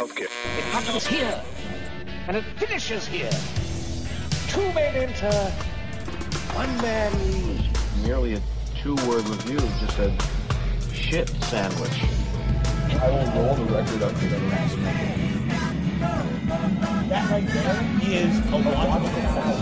Healthcare. It happens here, and it finishes here. Two men enter, one man leaves. Nearly a two-word review just said shit sandwich. I will roll the record up to the next That right there is a logical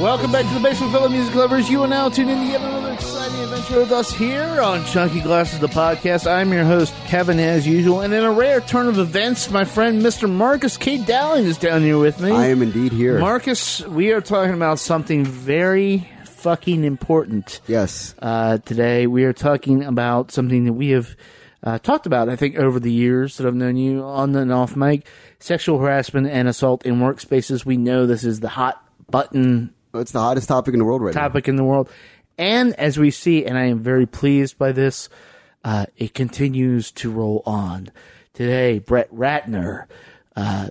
Welcome back to the basement, fellow music lovers. You are now tuned in to yet another exciting adventure with us here on Chunky Glasses, the podcast. I'm your host, Kevin, as usual, and in a rare turn of events, my friend Mr. Marcus K. Dowling is down here with me. I am indeed here. Marcus, we are talking about something very fucking important yes. uh, today. We are talking about something that we have uh, talked about, I think, over the years that I've known you on and off mic sexual harassment and assault in workspaces. We know this is the hot button It's the hottest topic in the world right now. topic in the world. And as we see, and I am very pleased by this, uh, it continues to roll on. Today, Brett Ratner, uh,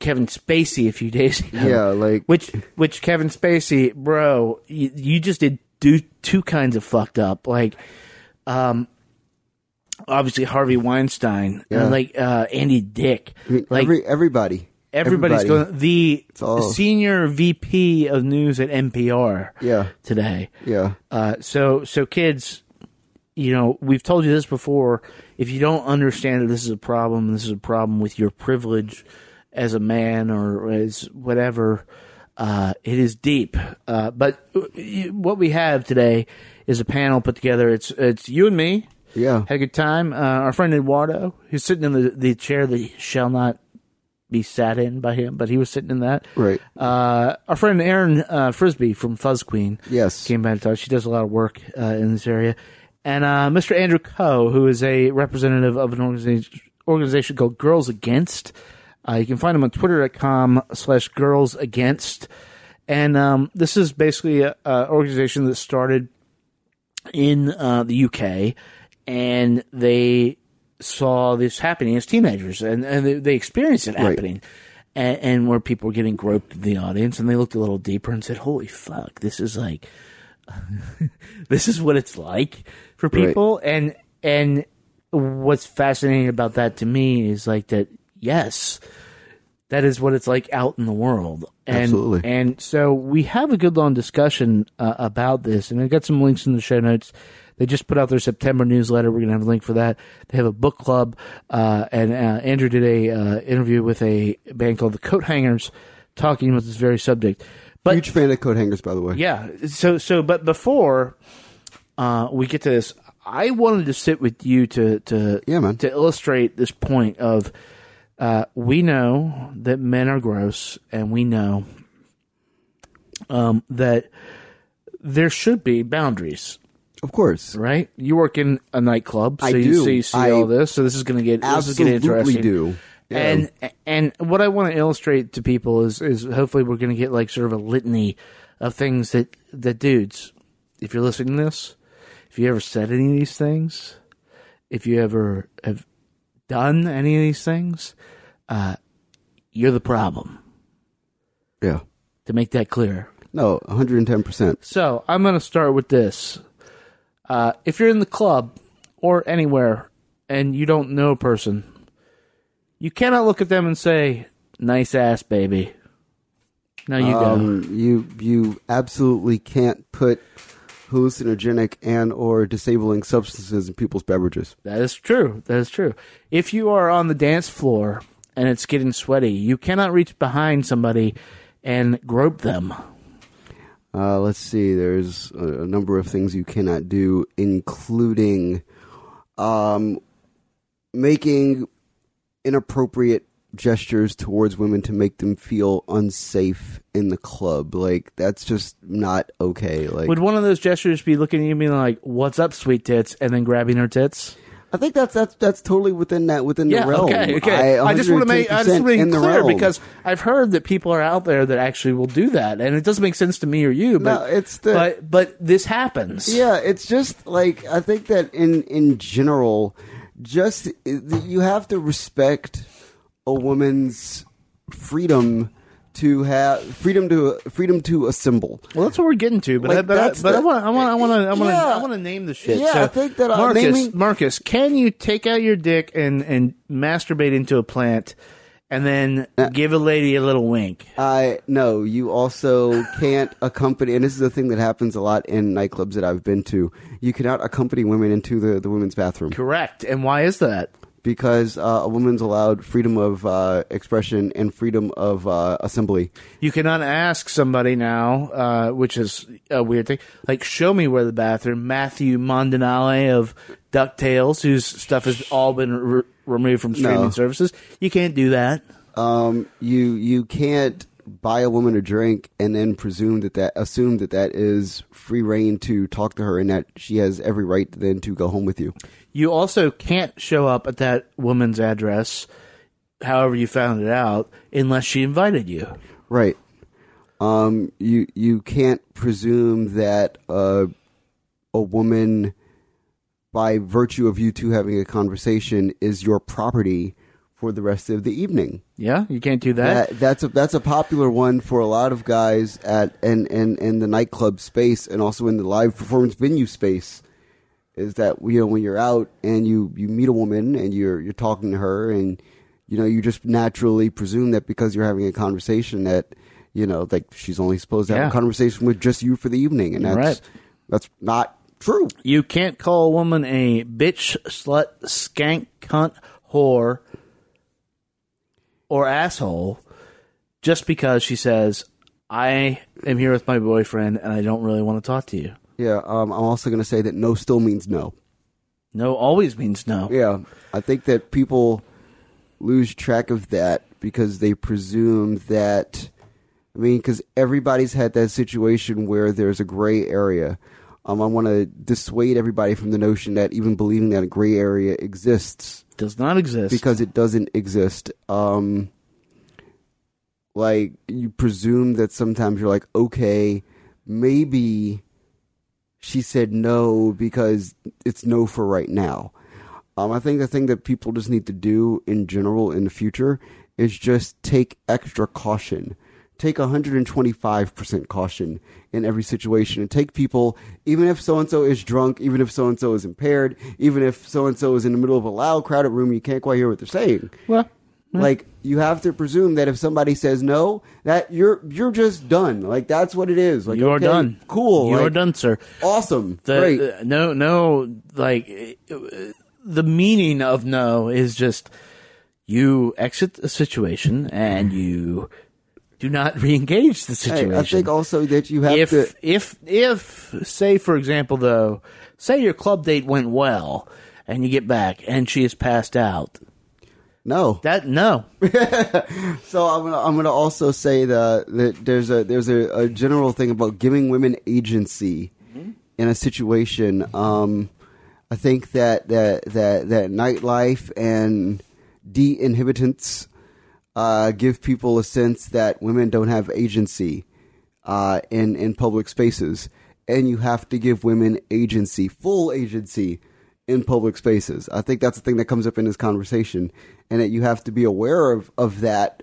Kevin Spacey a few days ago. Yeah, like- which which Kevin Spacey, bro, you, you just did do two kinds of fucked up. Like, um, obviously Harvey Weinstein, Yeah. and like uh, Andy Dick, I mean, like every, everybody. Everybody's Everybody. going. The all- senior VP of news at NPR, Yeah. today. Yeah. Uh, so, so kids, you know, we've told you this before. If you don't understand that this is a problem, this is a problem with your privilege as a man or as whatever. Uh, it is deep. Uh, but what we have today is a panel put together. It's it's you and me. Yeah. Had a good time. Uh, our friend Eduardo, who's sitting in the, the chair that shall not be sat in by him, but he was sitting in that. Right. Uh, our friend Erin uh, Frisby from Fuzz Queen Yes. came by to talk. She does a lot of work uh, in this area. And uh, Mr. Andrew Coe, who is a representative of an organization, organization called Girls Against. Uh, you can find him on twitter.com slash girls against. And um, this is basically an organization that started in uh, the UK, and they saw this happening as teenagers, and, and they, they experienced it Right. happening, and, and where people were getting groped in the audience, and they looked a little deeper and said, "Holy fuck, this is like, this is what it's like for Right. people." And and what's fascinating about that to me is like that. Yes, that is what it's like out in the world. And, Absolutely. And so we have a good long discussion uh, about this, and I've got some links in the show notes. They just put out their September newsletter. We're gonna have a link for that. They have a book club, uh, and uh, Andrew did a uh, interview with a band called the Coathangers, talking about this very subject. But Huge fan of coat hangers, by the way. yeah. So so but before uh, we get to this, I wanted to sit with you to to Yeah, man. to illustrate this point of uh, we know that men are gross, and we know um, that there should be boundaries. Of course. Right? You work in a nightclub, so I you do. see, see I all this. So this is going to get this is gonna get Absolutely interesting. do. Yeah. And and what I want to illustrate to people is is hopefully we're going to get like sort of a litany of things that that dudes, if you're listening to this, if you ever said any of these things, if you ever have done any of these things, uh, you're the problem. Yeah. To make that clear. No, 110%. So I'm going to start with this. Uh, if you're in the club or anywhere and you don't know a person, you cannot look at them and say, "Nice ass, baby." No, you go. Um, you you absolutely can't put hallucinogenic and or disabling substances in people's beverages. That is true. That is true. If you are on the dance floor and it's getting sweaty, you cannot reach behind somebody and grope them. Uh, let's see. There's a, a number of things you cannot do, including um, making inappropriate gestures towards women to make them feel unsafe in the club. Like that's just not okay. Like Would one of those gestures be looking at you being like, "What's up, sweet tits?" and then grabbing her tits? I think that's that's that's totally within that within Yeah, the realm. okay, okay. I, just want to make I just want to make in it the clear because I've heard that people are out there that actually will do that, and it doesn't make sense to me or you. But No, it's the- but but this happens. Yeah, it's just like I think that in in general, just you have to respect a woman's freedom to have freedom to freedom to assemble. Well, that's what we're getting to, but Like, I, but, but I want I want I want to I want to Yeah. I want to name the shit. Yeah, so, I think that, Marcus naming- Marcus, can you take out your dick and and masturbate into a plant, and then Uh, give a lady a little wink? I no, you also can't accompany, and this is a thing that happens a lot in nightclubs that I've been to. You cannot accompany women into the, the women's bathroom Correct. And why is that? Because uh, a woman's allowed freedom of uh, expression and freedom of uh, assembly. You cannot ask somebody now, uh, which is a weird thing. Like, show me where the bathroom. Matthew Mondanile of Ducktails, whose stuff has all been re- removed from streaming No. services. You can't do that. Um, you you can't buy a woman a drink and then presume that that assume that that is free reign to talk to her and that she has every right then to go home with you. You also can't show up at that woman's address, however you found it out, unless she invited you. Right. Um, you you can't presume that uh, a woman, by virtue of you two having a conversation, is your property for the rest of the evening. Yeah, you can't do that. That, that's a that's a popular one for a lot of guys at in, in, in the nightclub space and also in the live performance venue space. Is that you know when you're out and you, you meet a woman and you're you're talking to her and you know you just naturally presume that because you're having a conversation that you know like she's only supposed to have Yeah. a conversation with just you for the evening and that's Right. that's not true. You can't call a woman a bitch, slut, skank, cunt, whore, or asshole just because she says, I am here with my boyfriend and I don't really want to talk to you. Yeah, um, I'm also going to say that no still means no. No always means no. Yeah, I think that people lose track of that because they presume that. I mean, because everybody's had that situation where there's a gray area. Um, I want to dissuade everybody from the notion that even believing that a gray area exists Does not exist. because it doesn't exist. Um, like you presume that sometimes you're like, okay, maybe she said no because it's no for right now. Um, I think the thing that people just need to do in general in the future is just take extra caution. Take 125% caution in every situation and take people, even if so and so is drunk, even if so and so is impaired, even if so and so is in the middle of a loud, crowded room, you can't quite hear what they're saying. well, Like you have to presume that if somebody says no, that you're you're just done. Like that's what it is. Like you are okay, done. Cool. You like, done, sir. Awesome. The, Great. uh, no, no, like the meaning of no is just you exit the situation and you do not re-engage the Hey, situation. I think also that you have if to. if if say for example though, say your club date went well and you get back and she is passed out. No. That no. So I'm gonna I'm gonna also say that, that there's a there's a, a general thing about giving women agency in a situation. Um, I think that that that that nightlife and de-inhibitants uh, give people a sense that women don't have agency uh, in in public spaces, and you have to give women agency, full agency in public spaces. I think that's the thing that comes up in this conversation, and that you have to be aware of of that.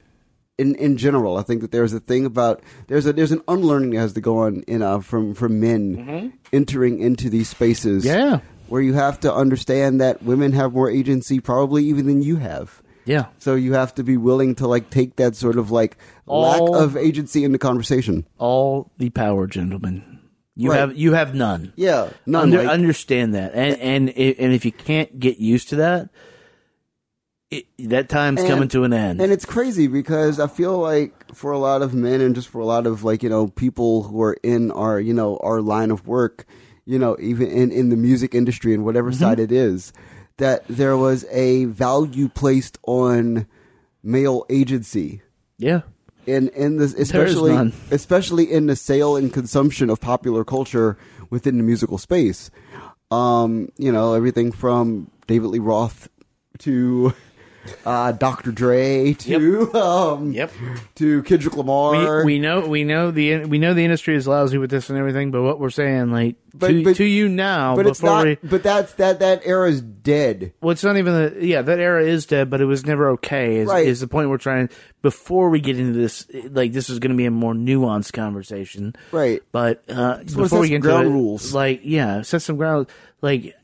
In, in general, I think that there's a thing about there's a there's an unlearning that has to go on in uh, from from men entering into these spaces. Yeah. where you have to understand that women have more agency, probably even than you have. Yeah. So you have to be willing to like take that sort of like All- lack of agency in the conversation. All the power, gentlemen. You Right. have you have none. Yeah, none. Under, like- understand that, and and and if you can't get used to that, it, that time's And- coming to an end. And it's crazy because I feel like for a lot of men and just for a lot of like, you know, people who are in our, you know, our line of work, you know, even in, in the music industry and whatever Mm-hmm. side it is, that there was a value placed on male agency. yeah, in in this especially especially in the sale and consumption of popular culture within the musical space. Um, you know, everything from David Lee Roth to uh, Dr. Dre to um, Yep. to Kendrick Lamar. We, we know we know the we know the industry is lousy with this and everything, but what we're saying, like But- to, but- to you now, but it's not. we, But that's that that era is dead. well, it's not even the yeah that era is dead, but it was never okay. Is, Right. is the point we're trying before we get into this? Like this is going to be a more nuanced conversation, Right. But uh, wanna before we get into ground it, rules. like yeah, set some ground. Like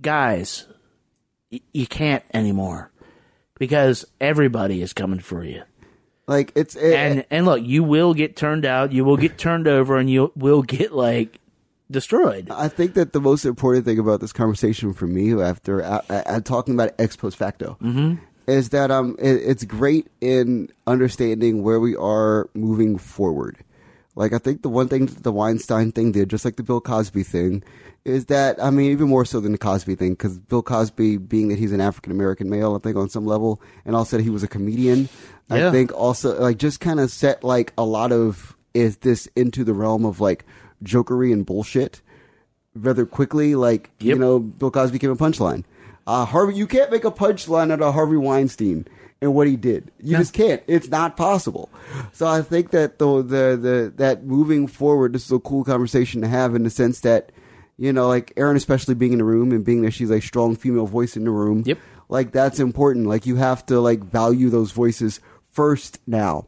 guys, y- you can't anymore because everybody is coming for you. Like it's it, and and look, you will get turned out, you will get turned over, and you will get like destroyed. I think that the most important thing about this conversation for me, after uh, uh, talking about ex post facto, is that um, it, it's great in understanding where we are moving forward. Like I think the one thing that the Weinstein thing did, just like the Bill Cosby thing, is that I mean even more so than the Cosby thing, because Bill Cosby, being that he's an African American male, I think on some level, and also that he was a comedian, I think also like just kind of set like a lot of is this into the realm of like jokery and bullshit rather quickly. Like you know, Bill Cosby became a punchline. Uh, Harvey, you can't make a punchline out of Harvey Weinstein and what he did. You just can't. It's not possible. So I think that the the the that moving forward, this is a cool conversation to have in the sense that you know, like Erin, especially being in the room and being that she's a strong female voice in the room. Yep. Like that's important. Like you have to like value those voices first now.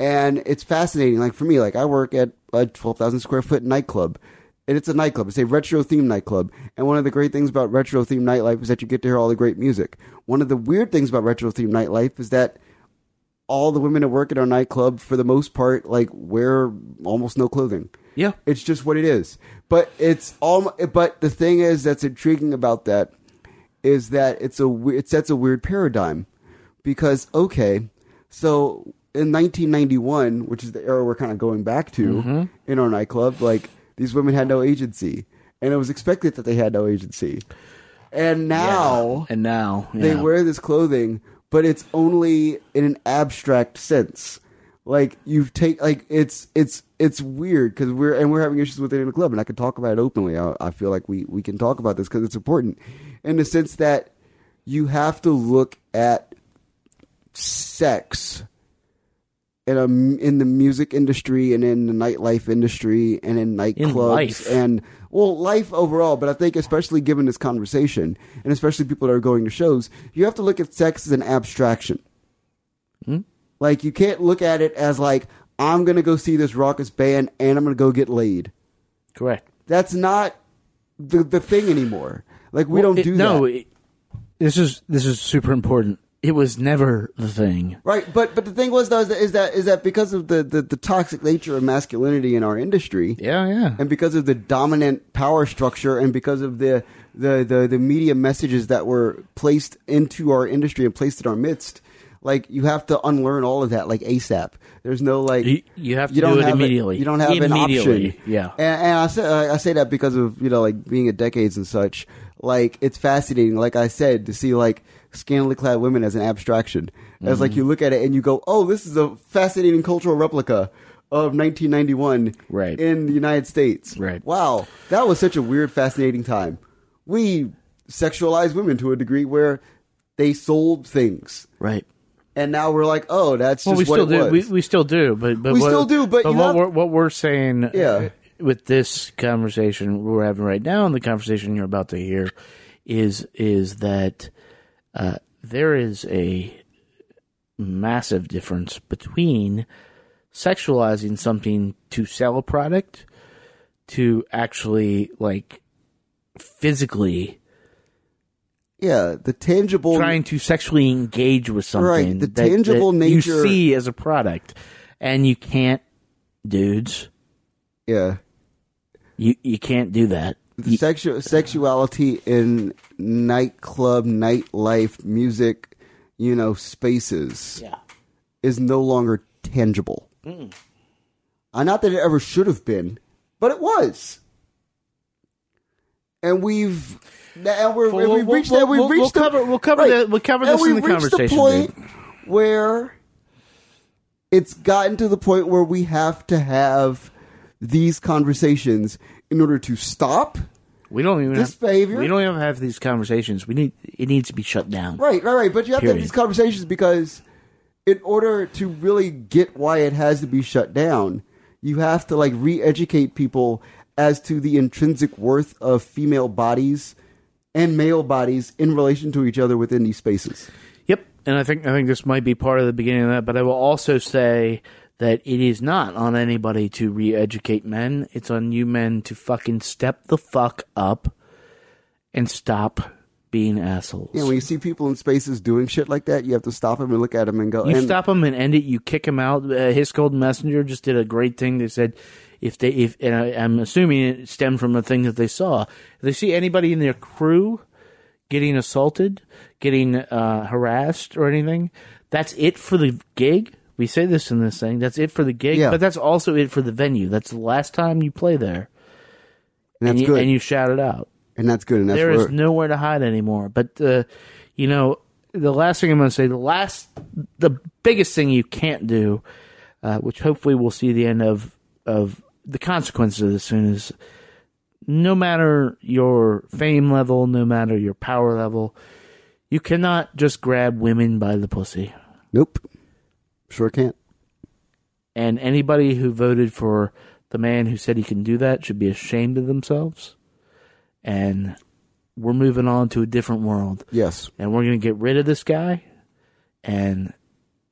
And it's fascinating. Like for me, like I work at a 12,000 square foot nightclub. And it's a nightclub. It's a retro themed nightclub. And one of the great things about retro themed nightlife is that you get to hear all the great music. One of the weird things about retro themed nightlife is that all the women that work at our nightclub, for the most part, like wear almost no clothing. Yeah. It's just what it is. But it's all. But the thing is that's intriguing about that is that it's a it sets a weird paradigm because okay, so in 1991, which is the era we're kind of going back to mm-hmm. in our nightclub, like these women had no agency, and it was expected that they had no agency, and now and now they wear this clothing, but it's only in an abstract sense. Like you take like it's it's it's weird because we're and we're having issues with it in the club, and I can talk about it openly. I, I feel like we we can talk about this because it's important. In the sense that you have to look at sex in a in the music industry and in the nightlife industry and in nightclubs life. and well life overall but i think especially given this conversation and especially people that are going to shows you have to look at sex as an abstraction hmm? like you can't look at it as like i'm gonna go see this raucous band and i'm gonna go get laid correct. that's not the the thing anymore like we Well, don't it- do no. that it- this is this is super important. It was never the thing. Right, but but the thing was though is that is that, is that because of the, the, the toxic nature of masculinity in our industry, Yeah, yeah. and because of the dominant power structure, and because of the the, the the media messages that were placed into our industry and placed in our midst, like you have to unlearn all of that like ASAP. There's no like You- you have to you don't do it have immediately. you don't have an option. yeah. and, and I say I say that because of you know like being at decades and such. Like it's fascinating, like I said, to see like scantily clad women as an abstraction. As like you Mm-hmm. look at it and you go, oh, this is a fascinating cultural replica of 1991 Right. in the United States. Right. Wow, that was such a weird, fascinating time. We sexualized women to a degree where they sold things, Right. and now we're like, oh, that's Well, we what still it do. was. We, we still do, but but We what, still do, but you what have- we're what we're saying, uh, Yeah. with this conversation we're having right now, and the conversation you're about to hear, is is that uh, there is a massive difference between sexualizing something to sell a product to actually like physically yeah, the tangible trying to sexually engage with something Right, the that- tangible that nature- you see as a product. And you can't dudes. Yeah. you you can't do that the sexu- sexuality in nightclub, nightlife, music, you know, spaces yeah is no longer tangible. Uh, not that it ever should have been, but it was. And we've and we're Well, we've reached we'll- that we've reached we'll the- cover- we'll cover right. the- we'll cover And this in the reached conversation, The point dude. where it's gotten to the point where we have to have these conversations in order to stop We don't even This have, behavior- We don't even have these conversations. We need it needs to be shut down. Right, right, right. But you have to have these conversations because, in order to really get why it has to be shut down, you have to like re-educate people as to the intrinsic worth of female bodies and male bodies in relation to each other within these spaces. Yep, and I think I think this might be part of the beginning of that. But I will also say that it is not on anybody to re-educate men. It's on you men to fucking step the fuck up and stop being assholes. You know, when you see people in spaces doing shit like that, you have to stop them and look at them and go. You and, stop them and end it. You kick them out. Uh, His Golden Messenger just did a great thing. They said if they if and I, I'm assuming it stemmed from a thing that they saw. If they see anybody in their crew getting assaulted, getting uh, harassed, or anything, that's it for the gig. We say this in this thing. That's it for the gig, Yeah. but that's also it for the venue. That's the last time you play there, and that's you, good. and you shout it out. and that's good. And that's There where, is nowhere to hide anymore. But uh, you know, the last thing I'm going to say, the last, the biggest thing you can't do, uh, which hopefully we'll see the end of of the consequences of this soon, is no matter your fame level, no matter your power level, you cannot just grab women by the pussy. nope, sure can't. And anybody who voted for the man who said he can do that should be ashamed of themselves. And we're moving on to a different world. Yes, and we're going to get rid of this guy, and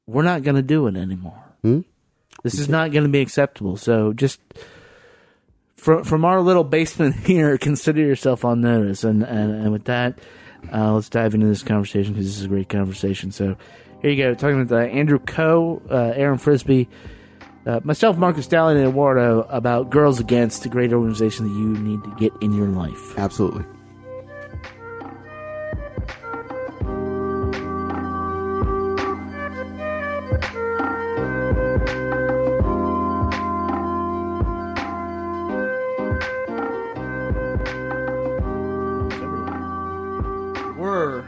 we're not going to do it anymore. Hmm? This is not going to be acceptable. So just from from our little basement here, consider yourself on notice. And and, and with that, uh, let's dive into this conversation because this is a great conversation. So here you go, talking with uh, Andrew Coe, uh, Erin Frisby. Uh, myself, Marcus Dowling, and Eduardo about Girls Against, a great organization that you need to get in your life. absolutely. We're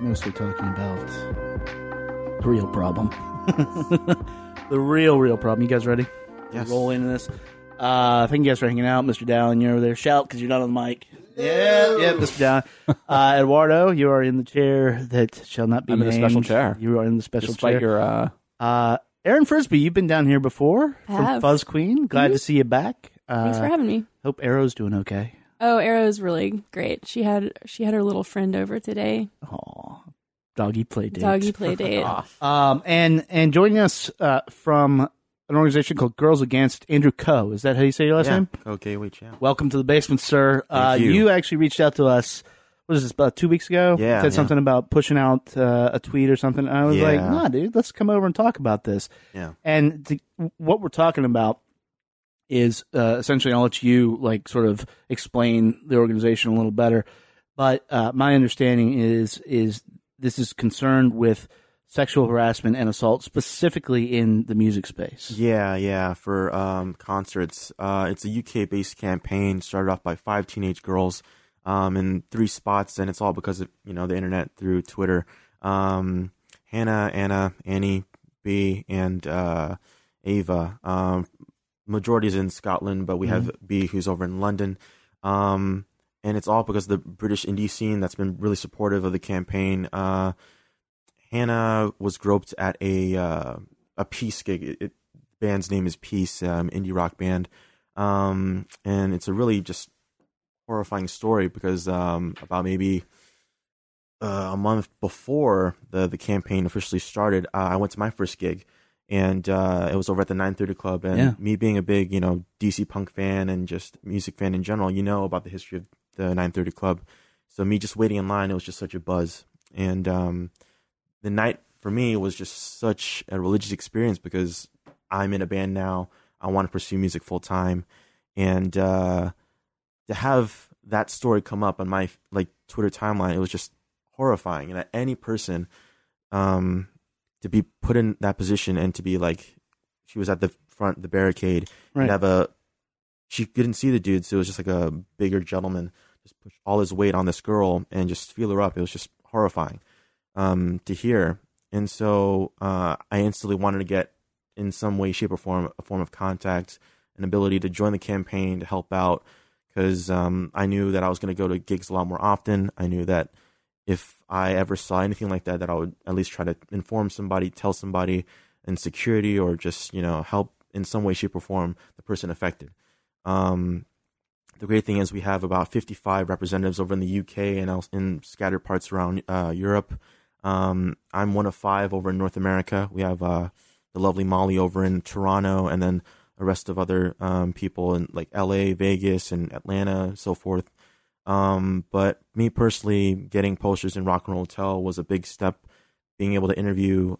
mostly talking about the real problem. the real, real problem. You guys ready? Yes. Roll into this. Uh, thank you guys for hanging out. Mr. Dowling, you're over there. Shout because you're not on the mic. Yeah, yeah, Mr. Dowling. Uh, Eduardo, you are in the chair that shall not be I'm in the special chair. You are in the special Despite chair. your uh, Uh, Erin Frisby, you've been down here before I from have. Fuzz Queen. Glad to see you back. Uh, Thanks for having me. Hope Arrow's doing okay. Oh, Arrow's really great. She had she had her little friend over today. Aw, doggy play date. Doggy play date. Um, and and joining us uh, from an organization called Girls Against, Andrew Coe. Is that how you say your last yeah. name? Okay, wait, yeah. Welcome to the basement, sir. uh, Thank you. actually reached out to us. What is this? About two weeks ago. Yeah, said yeah. something about pushing out uh, a tweet or something. And I was like, Yeah. Nah, dude, let's come over and talk about this. Yeah. And to, what we're talking about is uh, essentially, I'll let you like sort of explain the organization a little better. But uh, my understanding is is this is concerned with sexual harassment and assault, specifically in the music space. Yeah, yeah, for um, concerts. Uh, it's a UK based campaign started off by five teenage girls um, in three spots, and it's all because of you know the internet through Twitter. Um, Hannah, Anna, Annie, B, and uh, Ava. Um, majority is in Scotland, but we have B who's over in London. Um, and it's all because of the British indie scene that's been really supportive of the campaign. Uh, Hannah was groped at a uh, a Peace gig. It, it, band's name is Peace, um, indie rock band, um, and it's a really just horrifying story because um, about maybe uh, a month before the the campaign officially started, uh, I went to my first gig, and uh, it was over at the 930 Club. And Yeah. me being a big you know DC punk fan and just music fan in general, you know about the history of the 930 Club. So me just waiting in line, it was just such a buzz, and um, the night for me was just such a religious experience because I'm in a band now. I want to pursue music full time, and uh, to have that story come up on my like Twitter timeline, it was just horrifying. And any person, um, to be put in that position and to be like, she was at the front, the barricade, Right. and have a, she didn't see the dude, so it was just like a bigger gentleman just push all his weight on this girl and just feel her up. It was just horrifying um, to hear. And so uh, I instantly wanted to get, in some way, shape, or form, a form of contact, an ability to join the campaign to help out, because um, I knew that I was going to go to gigs a lot more often. I knew that if I ever saw anything like that, that I would at least try to inform somebody, tell somebody in security, or just you know help in some way, shape, or form the person affected. Um, the great thing is we have about 55 representatives over in the UK and else in scattered parts around uh, Europe. Um, I'm one of five over in North America. We have uh, the lovely Molly over in Toronto, and then the rest of other um, people in like LA, Vegas, and Atlanta, and so forth. Um, but me personally, getting posters in Rock and Roll Hotel was a big step. Being able to interview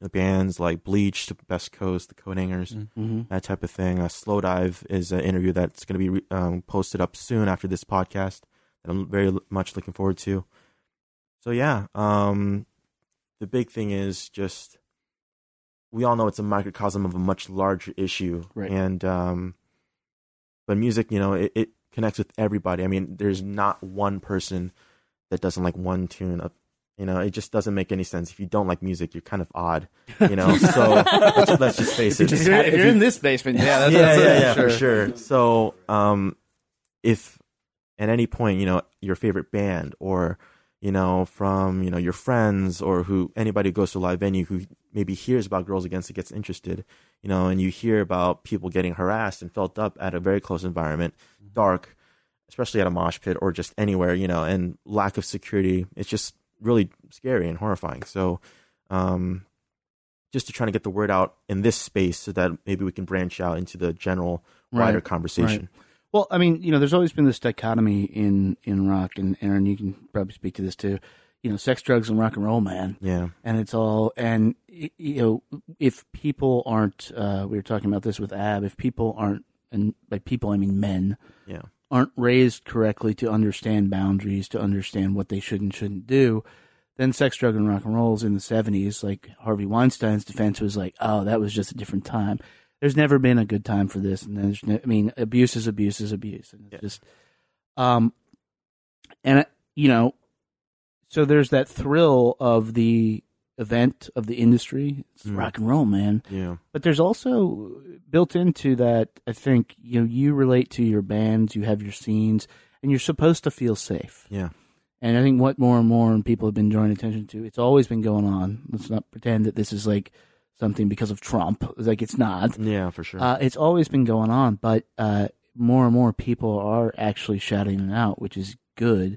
the bands like Bleach, the Best Coast, the Coathangers, Mm-hmm. that type of thing. Uh, Slowdive is an interview that's going to be re- um, posted up soon after this podcast that I'm very l- much looking forward to. So yeah, um, the big thing is just we all know it's a microcosm of a much larger issue, Right. and um, but music, you know, it, it connects with everybody. I mean, there's not one person that doesn't like one tune of you know, it just doesn't make any sense. If you don't like music, you're kind of odd, you know. So let's, let's just face it. If you're, if you're in this basement, yeah, that's, yeah, that's yeah, it, yeah, for sure. So, um, if at any point, you know, your favorite band or, you know, from, you know, your friends or who, anybody who goes to a live venue who maybe hears about Girls Against It gets interested, you know, and you hear about people getting harassed and felt up at a very close environment, dark, especially at a mosh pit or just anywhere, you know, and lack of security, it's just really scary and horrifying. So, um, just to try to get the word out in this space so that maybe we can branch out into the general wider Right, conversation. Well, I mean, you know, there's always been this dichotomy in in rock, and Erin, you can probably speak to this too. You know, sex, drugs, and rock and roll, man. Yeah. and it's all and you know if people aren't uh we were talking about this with ab if people aren't and by people i mean men Yeah. Aren't raised correctly to understand boundaries to understand what they should and shouldn't do then sex drug and rock and rolls in the 70s like harvey weinstein's defense was like oh that was just a different time. There's never been a good time for this. And there's no, i mean abuse is abuse is abuse. And it's just um and you know so there's that thrill of the event of the industry. It's Mm. rock and roll, man. Yeah. But there's also built into that. I think you know you relate to your bands, you have your scenes, and you're supposed to feel safe. Yeah. And I think what more and more people have been drawing attention to, it's always been going on. Let's not pretend that this is like something because of Trump. It's like it's not. Yeah, for sure. Uh, it's always been going on, but uh, more and more people are actually shouting it out, which is good.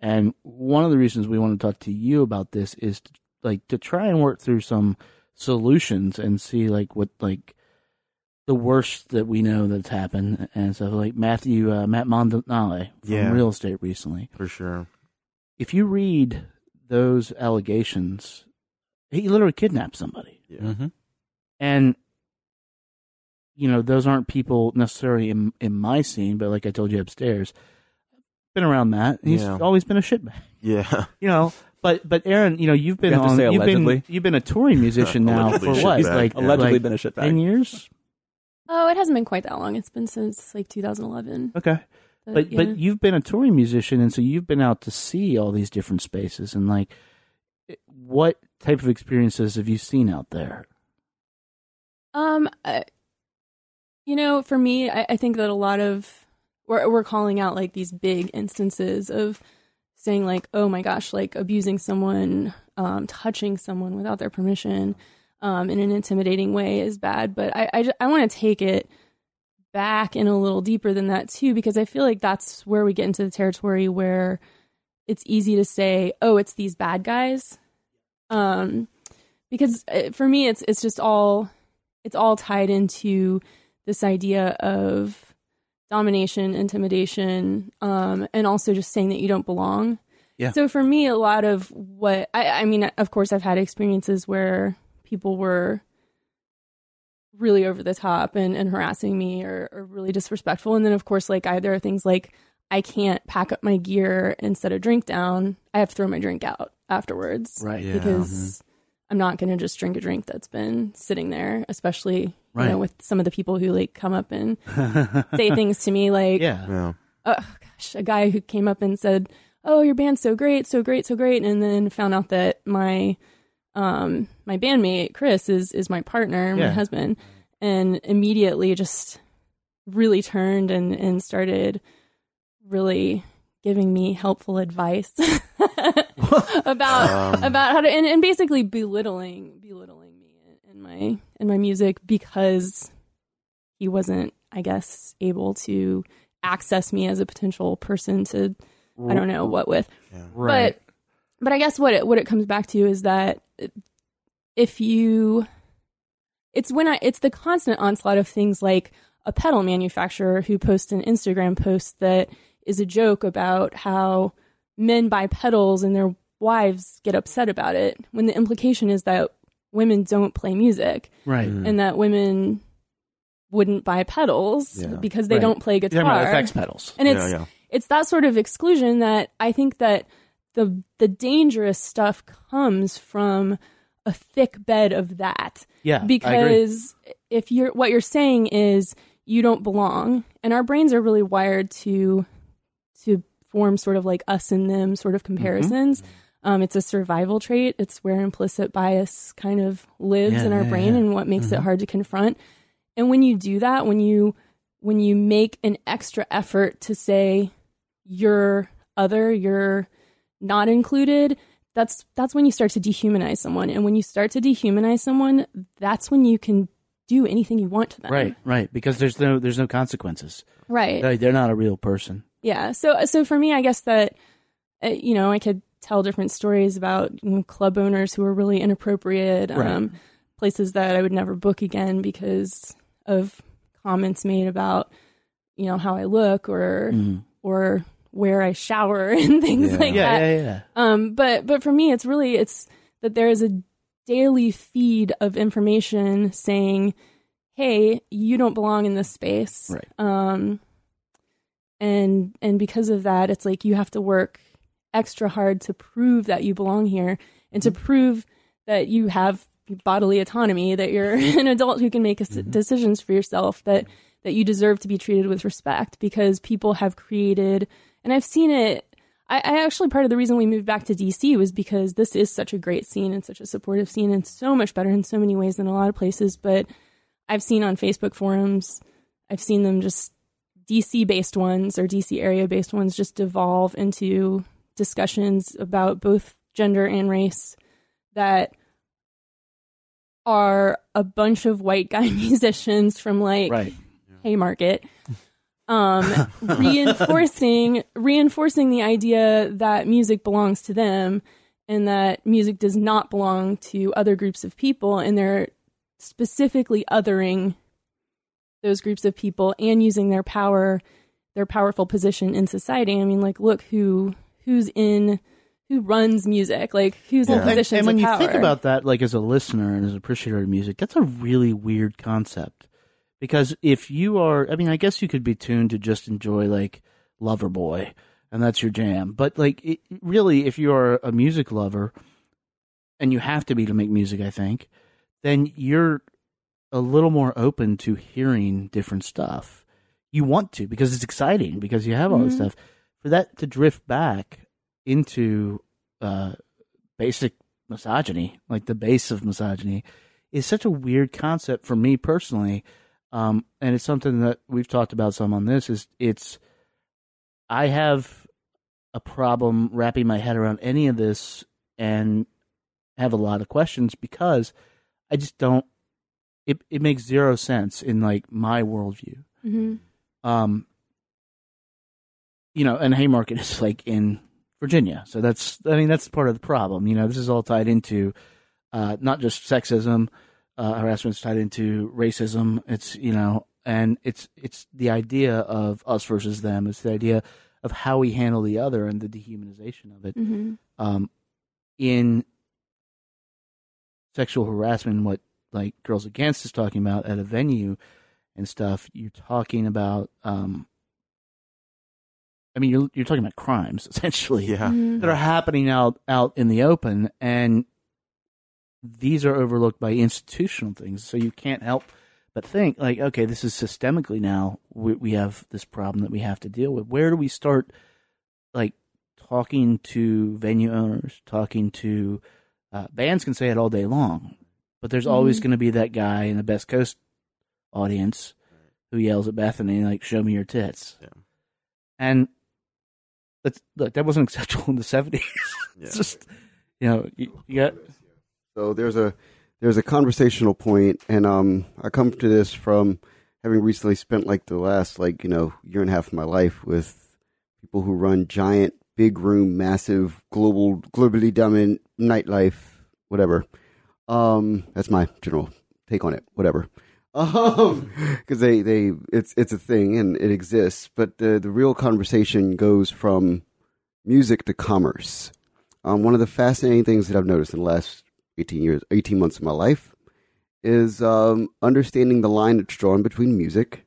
And one of the reasons we want to talk to you about this is to, like to try and work through some solutions and see like what like the worst that we know that's happened and stuff. Like Matthew uh, Matt Mondale from Yeah. Real Estate recently. for sure. If you read those allegations, he literally kidnapped somebody. Yeah. Mm-hmm. and you know those aren't people necessarily in in my scene but like i told you upstairs been around that he's Yeah. always been a shitbag Yeah. you know but but erin you know you've been You on you've been allegedly. you've been a touring musician now for what shitbag. like Allegedly like been a shitbag. 10 years Oh, it hasn't been quite that long. It's been since like 2011. okay but yeah. but you've been a touring musician and so you've been out to see all these different spaces and like what type of experiences have you seen out there Um, uh, you know, for me, I, I think that a lot of we're we're calling out like these big instances of saying like, oh my gosh, like abusing someone, um, touching someone without their permission, um, in an intimidating way is bad. But I I, I want to take it back and a little deeper than that too, because I feel like that's where we get into the territory where it's easy to say, oh, it's these bad guys, um, because uh, for me, it's it's just all it's all tied into this idea of domination, intimidation, um, and also just saying that you don't belong. Yeah. So for me, a lot of what I, I mean, of course, I've had experiences where people were really over the top and, and harassing me or, or really disrespectful. And then, of course, like I, there are things like I can't pack up my gear and set a drink down. I have to throw my drink out afterwards right Yeah. because I'm not going to just drink a drink that's been sitting there, especially you Right. know with some of the people who like come up and say things to me like, yeah Yeah. oh gosh, a guy who came up and said, "Oh, your band's so great, so great, so great," and then found out that my um my bandmate Chris is is my partner, Yeah. my husband, and immediately just really turned and and started really giving me helpful advice about Um. about how to and, and basically belittling belittling me and my in my music because he wasn't I guess able to access me as a potential person to I don't know what with Right. but but I guess what it what it comes back to is that if you it's when I it's the constant onslaught of things like a pedal manufacturer who posts an Instagram post that is a joke about how men buy pedals and their wives get upset about it when the implication is that women don't play music right. Mm. and that women wouldn't buy pedals Yeah. because they Right. don't play You're about guitar effects pedals. and it's yeah. it's that sort of exclusion that I think that the the dangerous stuff comes from a thick bed of that. Yeah, I agree. Because if you're what you're saying is you don't belong, and our brains are really wired to to form sort of like us and them sort of mm-hmm. comparisons. Mm-hmm. Um, it's a survival trait. It's where implicit bias kind of lives Yeah, in our yeah, brain yeah. Mm-hmm. and what makes it hard to confront. And when you do that, when you when you make an extra effort to say you're other, you're not included, that's that's when you start to dehumanize someone. And when you start to dehumanize someone, that's when you can do anything you want to them. Right, right. Because there's no there's no consequences. Right. They- They're not a real person. Yeah. So so for me, I guess that uh, you know I could tell different stories about you know, club owners who are really inappropriate, Right. um, places that I would never book again because of comments made about you know how I look or Mhm. or where I shower and things Yeah. like Yeah, that. yeah, yeah. Um, but but for me, it's really it's that there is a daily feed of information saying, "Hey, you don't belong in this space." Right. Um, and and because of that, it's like you have to work extra hard to prove that you belong here and to mm-hmm. prove that you have bodily autonomy, that you're an adult who can make s- mm-hmm. decisions for yourself, that that you deserve to be treated with respect because people have created, and I've seen it. I, I actually part of the reason we moved back to DC was because this is such a great scene and such a supportive scene and so much better in so many ways than a lot of places. But I've seen on Facebook forums, I've seen them just DC based ones or DC area based ones just devolve into discussions about both gender and race that are a bunch of white guy musicians from like Right. Haymarket um reinforcing reinforcing the idea that music belongs to them and that music does not belong to other groups of people and they're specifically othering those groups of people and using their power their powerful position in society i mean like look who who's in who runs music like who's in Yeah. And, positions and when of you power think about that, like as a listener and as an appreciator of music, that's a really weird concept. Because if you are, I mean, I guess you could be tuned to just enjoy like Loverboy, and that's your jam. But like, it, really, if you are a music lover, and you have to be to make music, I think, then you're a little more open to hearing different stuff. You want to because it's exciting because you have all this Mhm. stuff. For that to drift back into uh, basic misogyny, like the base of misogyny, is such a weird concept for me personally. Um, and it's something that we've talked about some on this. Is it's I have a problem wrapping my head around any of this and have a lot of questions because I just don't. It it makes zero sense in like my worldview. Mhm. Um, you know, and Haymarket is like in Virginia, so that's I mean that's part of the problem. You know, this is all tied into uh, not just sexism, uh, harassment is tied into racism. It's you know, and it's it's the idea of us versus them. It's the idea of how we handle the other and the dehumanization of it. Mhm. Um, in sexual harassment, what like Girls Against is talking about at a venue and stuff, you're talking about. Um, I mean, you're you're talking about crimes essentially Yeah. Mhm. that are happening out out in the open, and these are overlooked by institutional things. So you can't help but think like, okay, this is systemically now. We, we have this problem that we have to deal with. Where do we start? Like talking to venue owners, talking to uh, bands can say it all day long, but there's always Mhm. going to be that guy in the Best Coast audience who yells at Bethany like, "Show me your tits." Yeah. And that's look, that wasn't acceptable in the seventies. Yeah. it's just you know you, you got So there's a there's a conversational point, and um, I come to this from having recently spent like the last like you know year and a half of my life with people who run giant, big room, massive, global, globally dominant nightlife, whatever. Um, that's my general take on it. Whatever. Um, because they they it's it's a thing and it exists, but the the real conversation goes from music to commerce. Um, one of the fascinating things that I've noticed in the last 18 years, 18 months of my life is um, understanding the line that's drawn between music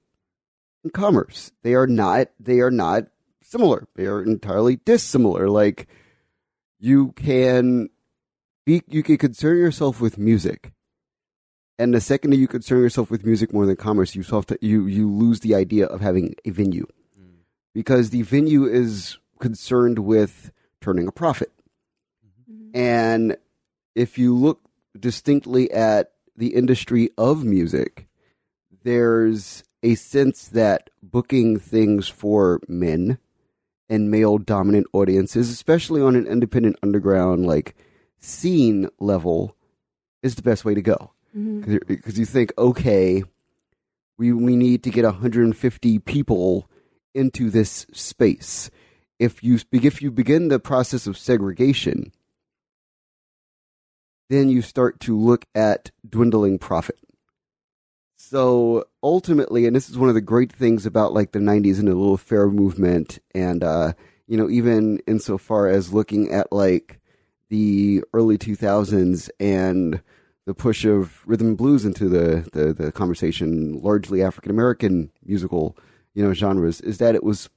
and commerce. They are not, they are not similar. They are entirely dissimilar. Like you can be, you can concern yourself with music. And the second that you concern yourself with music more than commerce, you solve to, you you lose the idea of having a venue, mm. because the venue is concerned with turning a profit. Mm-hmm. And if you look distinctly at the industry of music, there's a sense that booking things for men and male dominant audiences, especially on an independent underground like scene level, is the best way to go. Because you think, okay, we we need to get 150 people into this space. If you if you begin the process of segregation, then you start to look at dwindling profit. So ultimately, and this is one of the great things about like the '90s and the Lilith Fair movement, and uh, you know, even insofar as looking at like the early 2000s and the push of rhythm and blues into the the, the conversation, largely African American musical, you know, genres, is that it was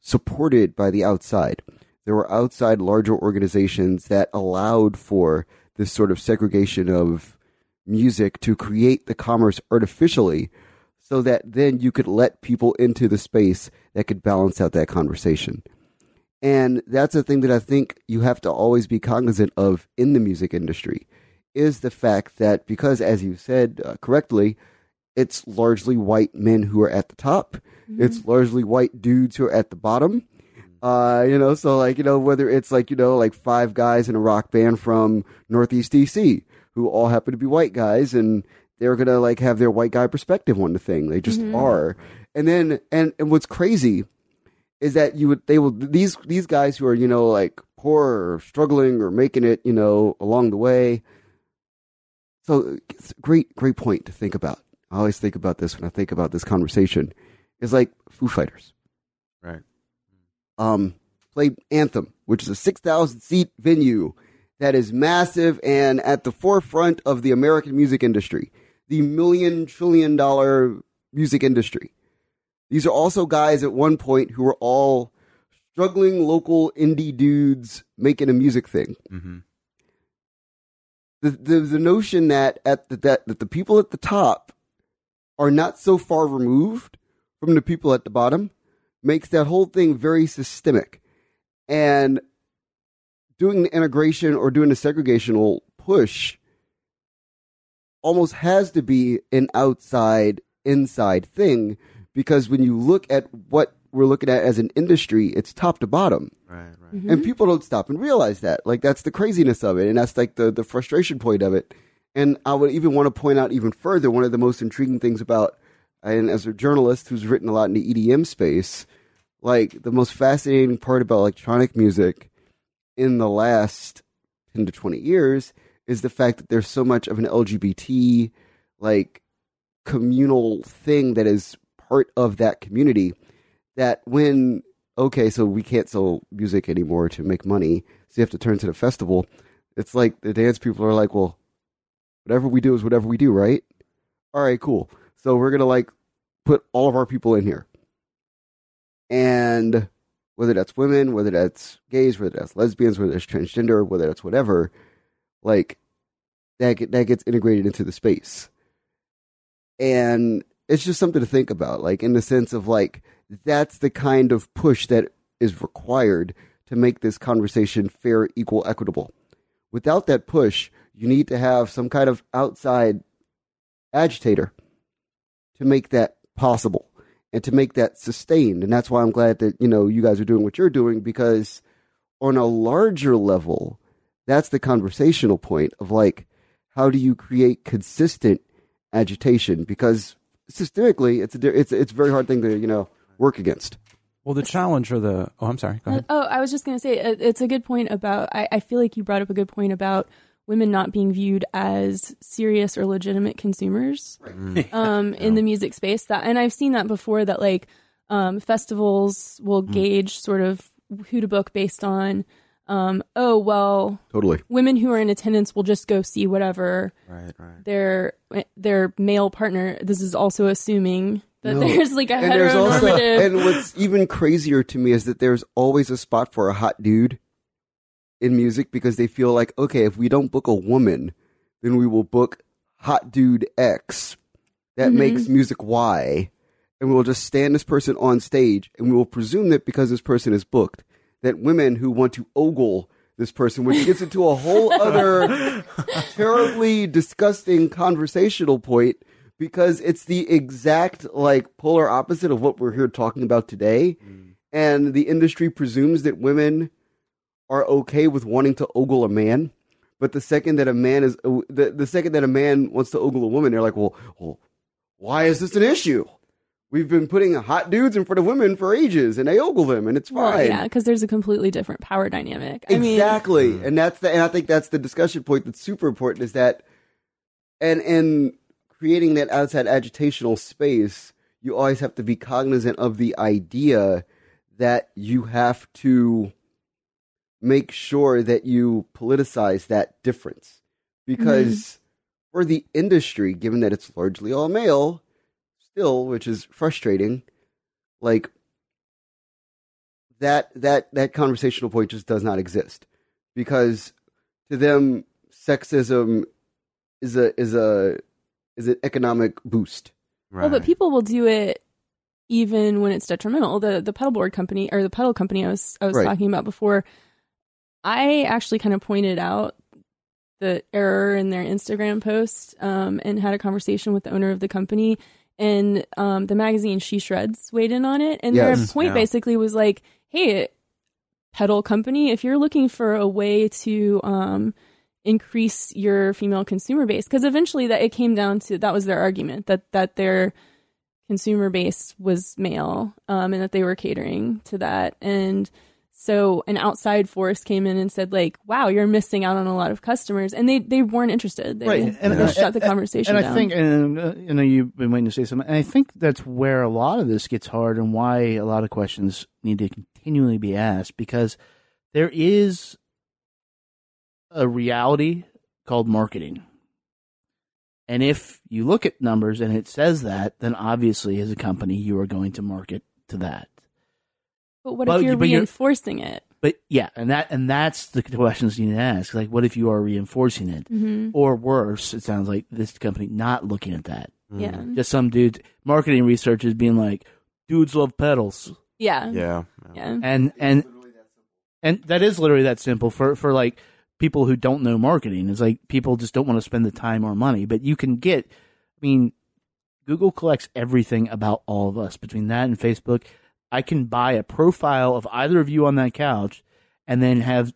supported by the outside. There were outside larger organizations that allowed for this sort of segregation of music to create the commerce artificially so that then you could let people into the space that could balance out that conversation. And that's a thing that I think you have to always be cognizant of in the music industry is the fact that because, as you said uh, correctly, it's largely white men who are at the top. It's largely white dudes who are at the bottom. Uh, you know, so like, you know, whether it's like, you know, like five guys in a rock band from Northeast DC who all happen to be white guys and they're gonna like have their white guy perspective on the thing. They just are. And then and, and what's crazy is that you would they will these these guys who are, you know, like poor or struggling or making it, you know, along the way. So great, great point to think about. I always think about this when I think about this conversation. Is like Foo Fighters Right. um, played Anthem, which is a 6,000 seat venue that is massive and at the forefront of the American music industry, the million trillion dollar music industry. These are also guys at one point who were all struggling local indie dudes making a music thing. Mm-hmm. The, the, the notion that at the, that, that the people at the top are not so far removed from the people at the bottom makes that whole thing very systemic. And doing the integration or doing the segregational push almost has to be an outside inside thing because when you look at what we're looking at as an industry, it's top to bottom. Right. Right. Mm-hmm. And people don't stop and realize that. Like that's the craziness of it. And that's like the, the frustration point of it. And I would even want to point out even further one of the most intriguing things about and as a journalist who's written a lot in the EDM space, like the most fascinating part about electronic music in the last 10 to 20 years is the fact that there's so much of an LGBT like communal thing that is part of that community that when okay so we can't sell music anymore to make money so you have to turn to the festival. It's like the dance people are like well whatever we do is whatever we do right? All right cool. So we're gonna like put all of our people in here. And whether that's women whether that's gays whether that's lesbians whether that's transgender whether that's whatever like that get, that gets integrated into the space. And it's just something to think about like in the sense of like that's the kind of push that is required to make this conversation fair equal equitable without that push you need to have some kind of outside agitator to make that possible and to make that sustained. And that's why I'm glad that, you know, you guys are doing what you're doing because on a larger level, that's the conversational point of like, how do you create consistent agitation? Because systemically, it's a, it's it's a very hard thing to you know work against. Well, the challenge or the oh, I'm sorry. Go ahead. Oh, I was just going to say it's a good point about. I, I feel like you brought up a good point about women not being viewed as serious or legitimate consumers um, in the music space. That and I've seen that before. That like um, festivals will gauge sort of who to book based on. Um, oh well, Totally. women who are in attendance will just go see whatever Right, right. their their male partner. This is also assuming that No. there's like a And there's also, and what's even crazier to me is that there's always a spot for a hot dude in music because they feel like, okay, if we don't book a woman, then we will book hot dude X. That Mhm. makes music Y. And we will just stand this person on stage and we will presume that because this person is booked, that women who want to ogle this person, which gets into a whole other terribly disgusting conversational point because it's the exact like polar opposite of what we're here talking about today. Mm. And the industry presumes that women are okay with wanting to ogle a man. But the second that a man is the, the second that a man wants to ogle a woman, they're like, well, well, why is this an issue? We've been putting hot dudes in front of women for ages, and they ogle them, and it's fine. Well, yeah, because there's a completely different power dynamic. I mean, exactly, mm. and that's the, and I think that's the discussion point that's super important is that, and and creating that outside agitational space, you always have to be cognizant of the idea that you have to make sure that you politicize that difference. Mm-hmm. Because for the industry, given that it's largely all male, still, which is frustrating, like that that that conversational point just does not exist because to them sexism is a is a is an economic boost. well, but people will do it even when it's detrimental. The the pedal board company or the pedal company I was I was Right. talking about before. I actually kind of pointed out the error in their Instagram post um, and had a conversation with the owner of the company. And um, the magazine She Shreds weighed in on it, and Yes. their point Yeah. basically was like, "Hey, pedal company, if you're looking for a way to um, increase your female consumer base, because eventually that it came down to that was their argument that that their consumer base was male, um, and that they were catering to that, and so an outside force came in and said like, "Wow, you're missing out on a lot of customers," and they they weren't interested. They, right, and, they and- shut the conversation And down. I think, and uh, you know, you've been waiting to say something, and I think that's where a lot of this gets hard, and why a lot of questions need to continually be asked because there is a reality called marketing. And if you look at numbers and it says that, then obviously as a company you are going to market to that. But what but- if you're but you're- reinforcing it? But yeah, and that and that's the questions you need to ask. Like, what if you are reinforcing it, hmm or worse? It sounds like this company not looking at that. Yeah, Just some dude marketing research is being like, dudes love pedals, yeah, Yeah. yeah. and and and that is literally that simple for for like people who don't know marketing. It's like people just don't want to spend the time or money, but you can get. I mean, Google collects everything about all of us between that and Facebook. I can buy a profile of either of you on that couch, and then have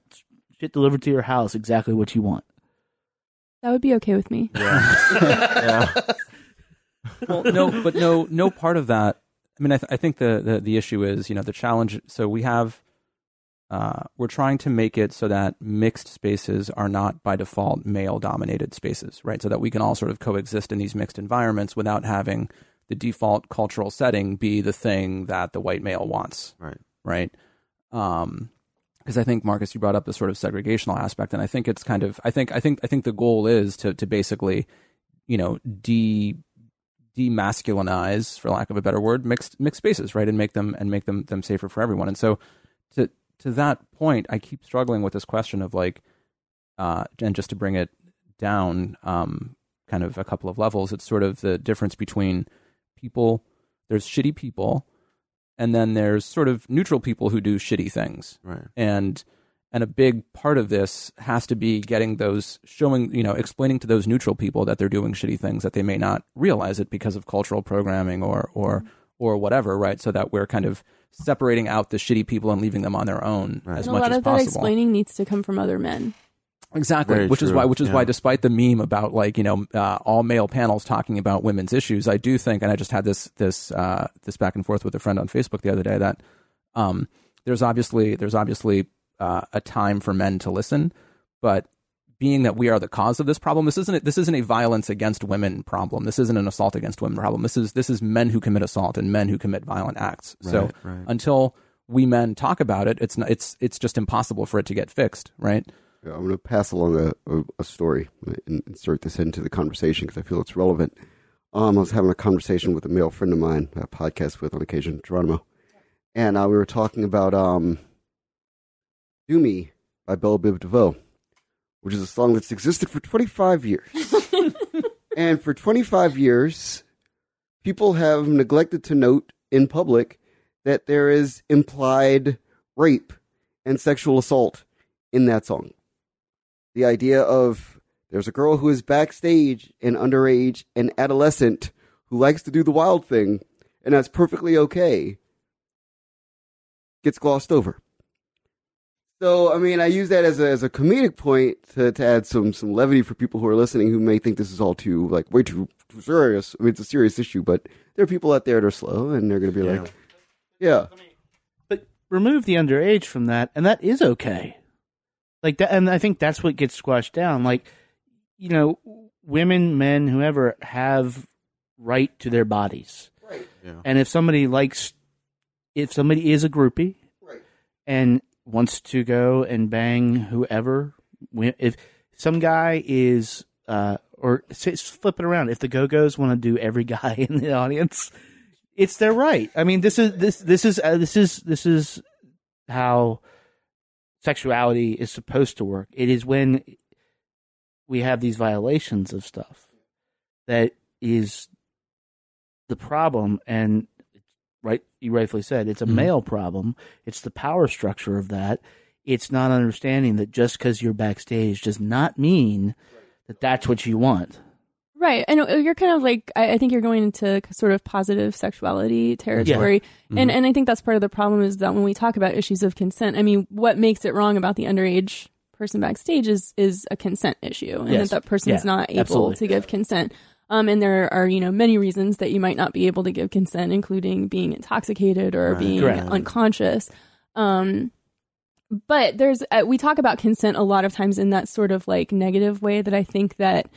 shit delivered to your house exactly what you want. That would be okay with me. yeah. well, no, but no, no part of that. I mean, I, th- I think the, the the issue is, you know, the challenge. So we have, uh, we're trying to make it so that mixed spaces are not by default male dominated spaces, right? So that we can all sort of coexist in these mixed environments without having the default cultural setting be the thing that the white male wants, Right. right? Um, because I think Marcus, you brought up the sort of segregational aspect, and I think it's kind of, I think, I think, I think the goal is to to basically, you know, de demasculinize, for lack of a better word, mixed mixed spaces, right, and make them and make them them safer for everyone. And so, to to that point, I keep struggling with this question of like, uh, and just to bring it down, um, kind of a couple of levels, it's sort of the difference between people. There's shitty people, and then there's sort of neutral people who do shitty things Right. and and a big part of this has to be getting those showing you know explaining to those neutral people that they're doing shitty things that they may not realize it because of cultural programming or or mm-hmm. or whatever, right? So that we're kind of separating out the shitty people and leaving them on their own as And a much lot of that explaining needs to come from other men. Exactly, Very which is why, which is yeah. why, despite the meme about like you know uh, all male panels talking about women's issues, I do think, and I just had this this uh, this back and forth with a friend on Facebook the other day that um, there's obviously there's obviously uh, a time for men to listen, but being that we are the cause of this problem, this isn't this isn't a violence against women problem. This isn't an assault against women problem. This is this is men who commit assault and men who commit violent acts. so Right, right. until we men talk about it, it's not, it's it's just impossible for it to get fixed, right? I'm going to pass along a, a, a story and insert this into the conversation because I feel it's relevant. Um, I was having a conversation with a male friend of mine, I podcast with on occasion, Geronimo, and uh, we were talking about um, "Do Me" by Bell Biv DeVoe, which is a song that's existed for 25 years. and for 25 years, people have neglected to note in public that there is implied rape and sexual assault in that song. The idea of there's a girl who is backstage and underage and adolescent who likes to do the wild thing, and that's perfectly okay, gets glossed over. So, I mean, I use that as a, as a comedic point to, to add some, some levity for people who are listening who may think this is all too, like, way too, too serious. I mean, it's a serious issue, but there are people out there that are slow and they're going to be Yeah. like, yeah. But remove the underage from that, and that is okay. Like that, and I think that's what gets squashed down. Like, you know, women, men, whoever have right to their bodies. Right. Yeah. And if somebody likes, if somebody is a groupie, Right. and wants to go and bang whoever, if some guy is, uh, or say, flip it around, if the Go Go's want to do every guy in the audience, it's their right. I mean, this is this this is uh, this is this is how sexuality is supposed to work. It is when we have these violations of stuff that is the problem and right you rightfully said it's a Mhm. male problem it's the power structure of that it's not understanding that just because you're backstage does not mean that that's what you want Right. And uh, you're kind of like, I, I think you're going into sort of positive sexuality territory. And, and I think that's part of the problem is that when we talk about issues of consent, I mean, what makes it wrong about the underage person backstage is, is a consent issue and Yes. that that person's Yeah, not able absolutely. to give consent. Um, and there are, you know, many reasons that you might not be able to give consent, including being intoxicated or Right. being unconscious. Um, but there's, uh, we talk about consent a lot of times in that sort of like negative way that I think that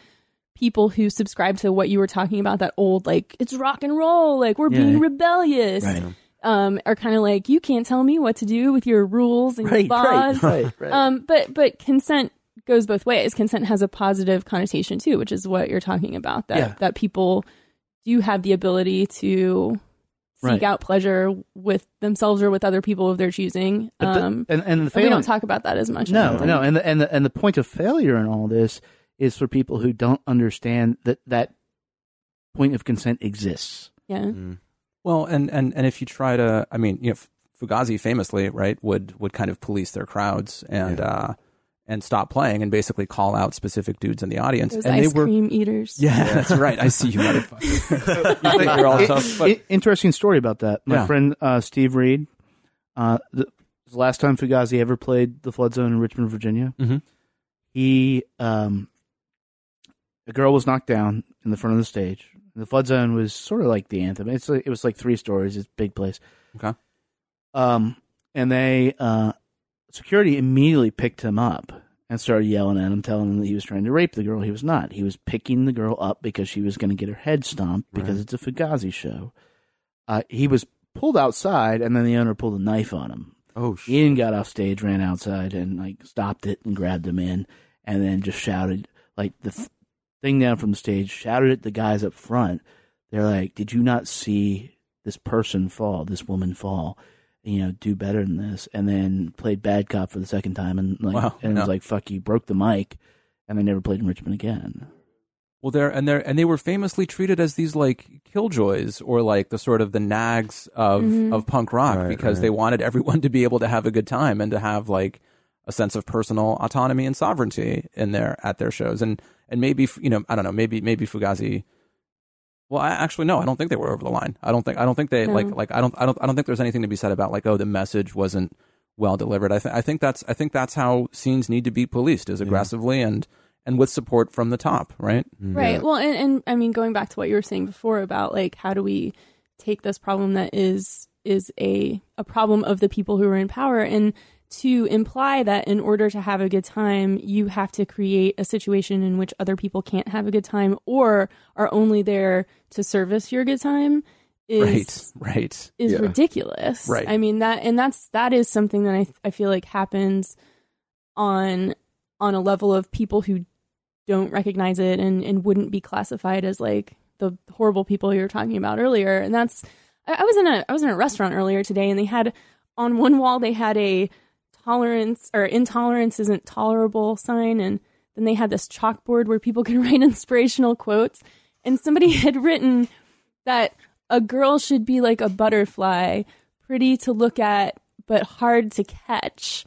people who subscribe to what you were talking about, that old, like, it's rock and roll, like, we're Yeah. being rebellious, Right. um, are kind of like, you can't tell me what to do with your rules and right your laws. right. Um, but, but consent goes both ways. Consent has a positive connotation too, which is what you're talking about, that, Yeah. that people do have the ability to seek out pleasure with themselves or with other people of their choosing. The- um, and, and the and we don't talk about that as much. No, no, and the, and the, and the point of failure in all this is for people who don't understand that that point of consent exists. Yeah. Mm. Well, and, and, and if you try to, I mean, you know, Fugazi famously, right, would, would kind of police their crowds and, uh, and stop playing and basically call out specific dudes in the audience. Those and ice they were, cream eaters. yeah, that's right. I see you, motherfucker. you you're all I- tough, but I- interesting story about that. My Yeah. friend uh, Steve Reed, uh, the, the last time Fugazi ever played the Flood Zone in Richmond, Virginia, Mhm. he um, a girl was knocked down in the front of the stage. The Flood Zone was sort of like the anthem. It's like, it was like three stories. It's a big place. Okay. Um, and they uh, security immediately picked him up and started yelling at him, telling him that he was trying to rape the girl. He was not. He was picking the girl up because she was going to get her head stomped because Right. it's a Fugazi show. Uh, he was pulled outside, and then the owner pulled a knife on him. Oh shit. Ian got off stage, ran outside, and like stopped it and grabbed him in, and then just shouted like the th- thing down from the stage. Shouted at the guys up front. They're like, "Did you not see this person fall? This woman fall? You know, do better than this." And then played bad cop for the second time, and like, Wow, and it was like, "Fuck you!" Broke the mic, and they never played in Richmond again. Well, they're and they're and they were famously treated as these like killjoys or like the sort of the nags of Mhm. of punk rock Right, because right. they wanted everyone to be able to have a good time and to have like a sense of personal autonomy and sovereignty in their at their shows and and maybe you know I don't know maybe maybe Fugazi Well, I, actually, no. I don't think they were over the line. I don't think. I don't think they No. like. Like I don't. I don't. I don't think there's anything to be said about like, oh, the message wasn't well delivered. I think. I think that's. I think that's how scenes need to be policed, is aggressively and and with support from the top, right? Mm-hmm. Right. Well, and, and I mean, going back to what you were saying before about like how do we take this problem that is is a a problem of the people who are in power and to imply that in order to have a good time, you have to create a situation in which other people can't have a good time or are only there to service your good time is Right. Right. is Yeah. ridiculous. Right. I mean that and that's that is something that I I feel like happens on on a level of people who don't recognize it and and wouldn't be classified as like the horrible people you were talking about earlier. And that's I, I was in a I was in a restaurant earlier today and they had on one wall they had a tolerance or intolerance isn't tolerable sign and then they had this chalkboard where people can write inspirational quotes and somebody had written that a girl should be like a butterfly, pretty to look at but hard to catch.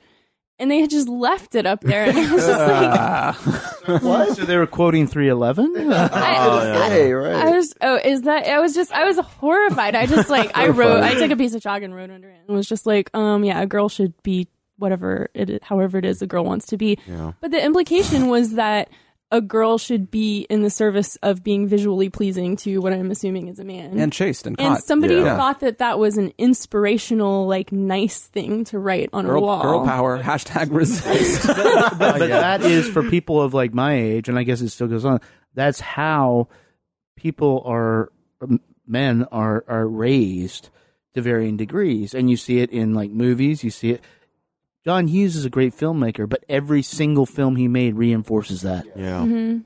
And they had just left it up there, and I was just like, What? So they were quoting 311? I, Hey, right. I was, oh, is that? I was just, I was horrified. I just like, I wrote, I took a piece of chalk and wrote under it, and was just like, um, yeah, a girl should be whatever it, is- however it is a girl wants to be. Yeah. But the implication was that a girl should be in the service of being visually pleasing to what I'm assuming is a man. And chaste and and somebody Yeah. thought that that was an inspirational, like, nice thing to write on a wall. girl power. Hashtag resist. but but that is for people of like my age, and I guess it still goes on. That's how people are, men are are raised to varying degrees, and you see it in like movies. You see it. John Hughes is a great filmmaker, but every single film he made reinforces that. Yeah. Mm-hmm.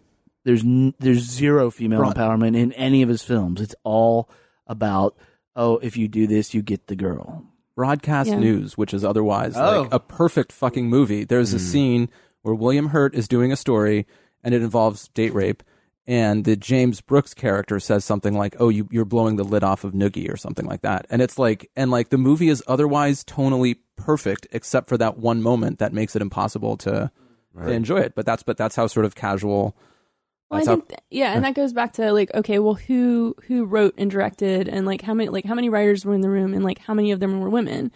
There's n- there's zero female Right. empowerment in any of his films. It's all about oh, if you do this, you get the girl. Broadcast Yeah. News, which is otherwise Oh. like a perfect fucking movie. There's a scene where William Hurt is doing a story and it involves date rape. And the James Brooks character says something like, "Oh, you, you're blowing the lid off of Noogie" or something like that. And it's like, and like the movie is otherwise tonally perfect, except for that one moment that makes it impossible to, to enjoy it. But that's but that's how sort of casual. Well, I that's how- think, th- yeah, and that goes back to like, okay, well, who who wrote and directed, and like how many like how many writers were in the room, and like how many of them were women.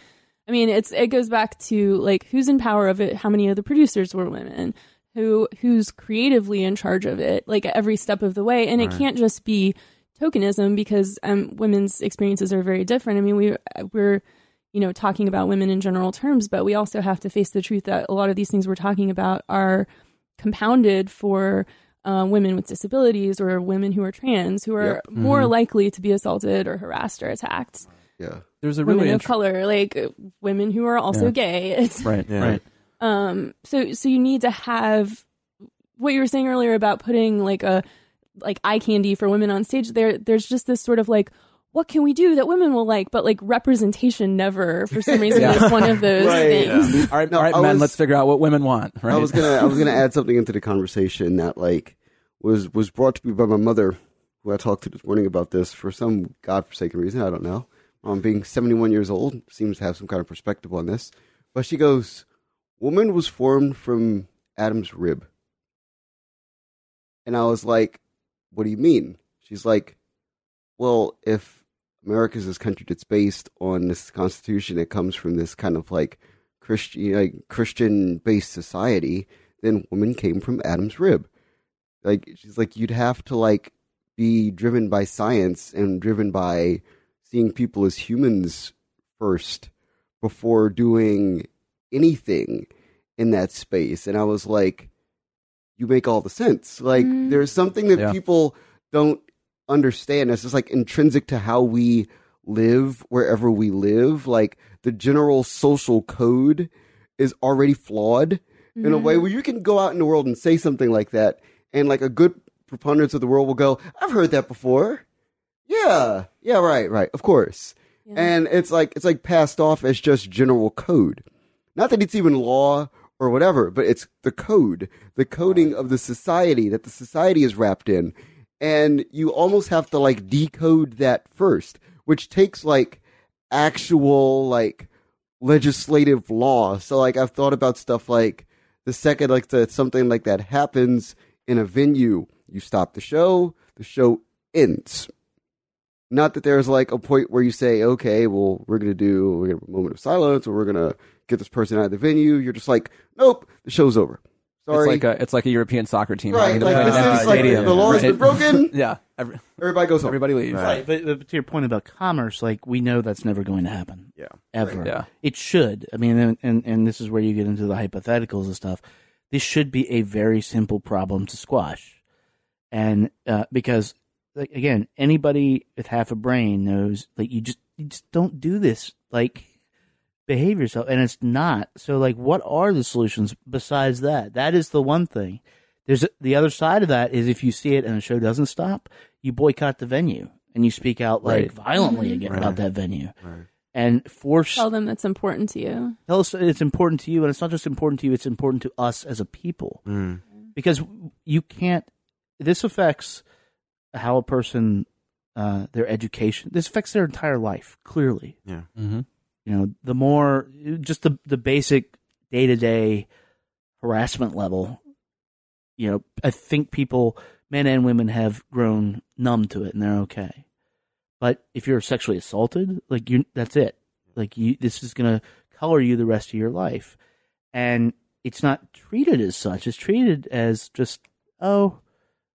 I mean, it's it goes back to like who's in power of it, how many of the producers were women, who who's creatively in charge of it, like every step of the way, and it can't just be tokenism because um, women's experiences are very different. I mean, we we're you know talking about women in general terms, but we also have to face the truth that a lot of these things we're talking about are compounded for uh, women with disabilities or women who are trans who are more likely to be assaulted or harassed or attacked. Yeah. There's a women really of int- color, like women who are also Yeah. gay. It's right, Yeah. right. Um so so you need to have what you were saying earlier about putting like a like eye candy for women on stage. There there's just this sort of like what can we do that women will like? But like representation never, for some reason, Yeah. is one of those Right. things. All right, No, all right, I men. let's figure out what women want. Right. I was gonna I was gonna add something into the conversation that like was was brought to me by my mother, who I talked to this morning about this for some godforsaken reason. I don't know. Um, being seventy one years old seems to have some kind of perspective on this. But she goes, "Woman was formed from Adam's rib," and I was like, "What do you mean?" She's like, "Well, if America's this country that's based on this Constitution, it comes from this kind of like Christian, like Christian based society, then woman came from Adam's rib. Like she's like, you'd have to like be driven by science and driven by seeing people as humans first before doing anything in that space. And I was like, you make all the sense. Like Mm. there's something that Yeah. people don't understand. It's just like intrinsic to how we live wherever we live. Like the general social code is already flawed in a way where you can go out in the world and say something like that, and like a good preponderance of the world will go, "I've heard that before." Yeah, yeah, right, right, of course. And it's like it's like passed off as just general code. Not that it's even law or whatever, but it's the code, the coding of the society that the society is wrapped in. And you almost have to like decode that first, which takes like actual like legislative law. So like I've thought about stuff like the second like the, something like that happens in a venue, you stop the show, the show ends. Not that there's like a point where you say, okay, well, we're gonna do we're gonna have a moment of silence, or we're gonna get this person out of the venue. You're just like, nope, the show's over. Sorry, It's like a it's like a European soccer team right? having to Like play in this an empty is like stadium. the law has been broken. yeah, every, Everybody goes home. everybody leaves. Right, but, but to your point about commerce, like we know that's never going to happen. Yeah. ever. Yeah. it should. I mean, and, and and this is where you get into the hypotheticals and stuff. This should be a very simple problem to squash, and uh, because like, again, anybody with half a brain knows like you just you just don't do this. Like behave yourself, and it's not. So like, what are the solutions besides that? That is the one thing. There's a, the other side of that is if you see it and the show doesn't stop, you boycott the venue and you speak out like Right. violently again Right. about that venue Right. and force Tell them that's important to you. tell us it's important to you and it's not just important to you it's important to us as a people Mm. because you can't this affects how a person uh, their education this affects their entire life clearly Yeah. Mm-hmm. You know the more just the the basic day-to-day harassment level you know i think people men and women have grown numb to it and they're okay. But if you're sexually assaulted like you that's it. Like you this is to color you the rest of your life. And it's not treated as such. It's treated as just oh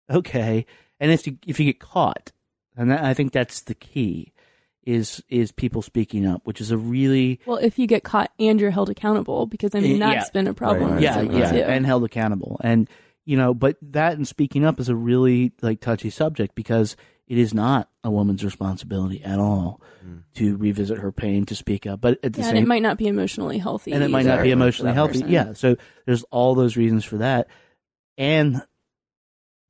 okay. And if you if you get caught and that, i think that's the key is is people speaking up which is a really Well, if you get caught and you're held accountable, because I mean eh, Yeah. that's been a problem. Right, yeah recently, yeah too. and held accountable and you know but that and speaking up is a really like touchy subject because it is not a woman's responsibility at all mm. to revisit her pain to speak up but at the Yeah, and it might not be emotionally healthy, and it might not be emotionally healthy. person. Yeah, so there's all those reasons for that, and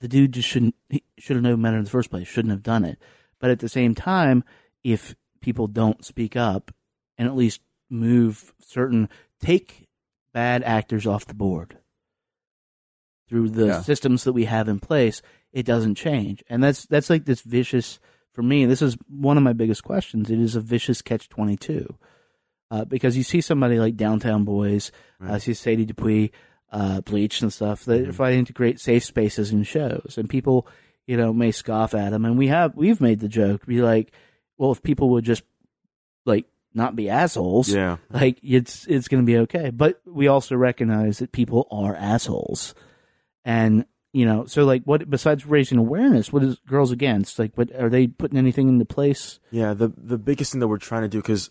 the dude just shouldn't should have known better in the first place. Shouldn't have done it. But at the same time, if people don't speak up and at least move certain take bad actors off the board through the Yeah. systems that we have in place, it doesn't change. And that's that's like this vicious for me. This is one of my biggest questions. It is a vicious catch twenty two. Uh, because you see somebody like Downtown Boys, uh, see Sadie Dupuis, uh, Bleach and stuff. They're Mhm. fighting to create safe spaces and shows, and people, you know, may scoff at them. And we have we've made the joke, be like, well, if people would just like not be assholes, Yeah. like it's it's going to be okay. But we also recognize that people are assholes, and you know, so like, what besides raising awareness, what is Girls Against? Like, what are they putting anything into place? Yeah, the the biggest thing that we're trying to do because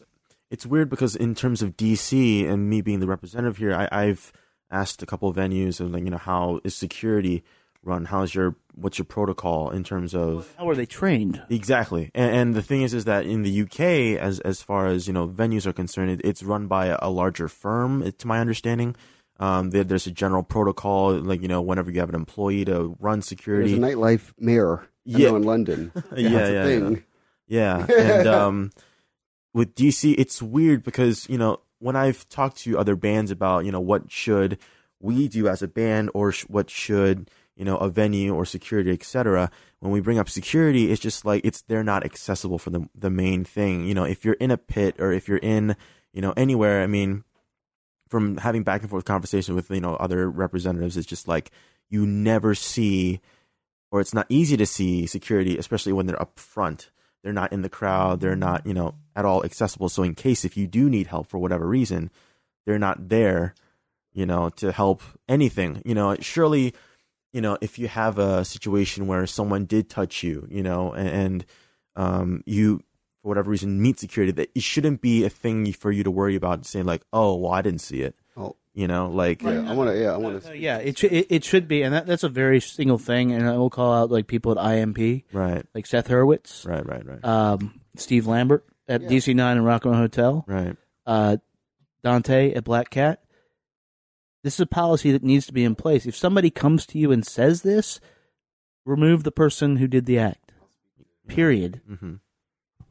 it's weird because in terms of DC and me being the representative here, I, I've asked a couple of venues and like you know how is security run? How's your what's your protocol in terms of How are they trained? Exactly, and, and the thing is, is that in the UK, as as far as you know, venues are concerned, it, it's run by a, a larger firm. To my understanding, um, there, there's a general protocol, like you know, whenever you have an employee to run There's security. a nightlife mayor. I Yeah. know in London. Yeah, That's a yeah, thing. Yeah, and um, with DC, it's weird because you know when I've talked to other bands about you know what should we do as a band or sh- what should you know a venue or security, etc. When we bring up security, it's just like it's they're not accessible for the the main thing. You know, if you're in a pit or if you're in you know anywhere, I mean, from having back and forth conversation with you know other representatives, it's just like you never see or it's not easy to see security, especially when they're up front. They're not in the crowd. They're not, you know, at all accessible. So in case if you do need help for whatever reason, they're not there, you know, to help anything. You know, surely, you know, if you have a situation where someone did touch you, you know, and, and um, you for whatever reason meet security, that it shouldn't be a thing for you to worry about saying like, oh, well, I didn't see it. Oh. You know, like Yeah, I want to. Yeah, I want Uh, to. yeah, it, sh- it it should be, and that, that's a very single thing. And I will call out like people at IMP, right, like Seth Hurwitz, right, right, right, um, Steve Lambert at Yeah. DC Nine and Rock and Roll Hotel, right. uh, Dante at Black Cat. This is a policy that needs to be in place. If somebody comes to you and says this, remove the person who did the act. Period. hmm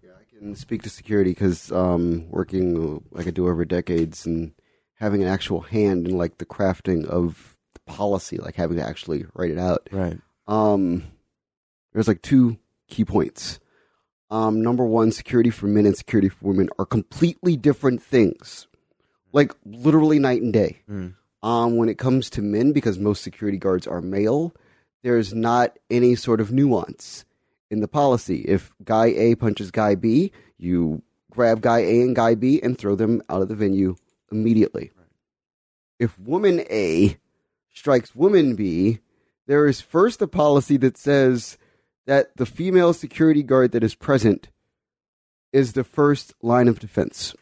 I can speak to security because um, working like I do over decades and having an actual hand in like the crafting of the policy, like having to actually write it out. Right. Um, there's like two key points. Um, number one, security for men and security for women are completely different things, like literally night and day. Mm. Um, when it comes to men, because most security guards are male, there's not any sort of nuance. in the policy. If guy A punches guy B, you grab guy A and guy B and throw them out of the venue immediately. If woman A strikes woman B, there is first a policy that says that the female security guard that is present is the first line of defense.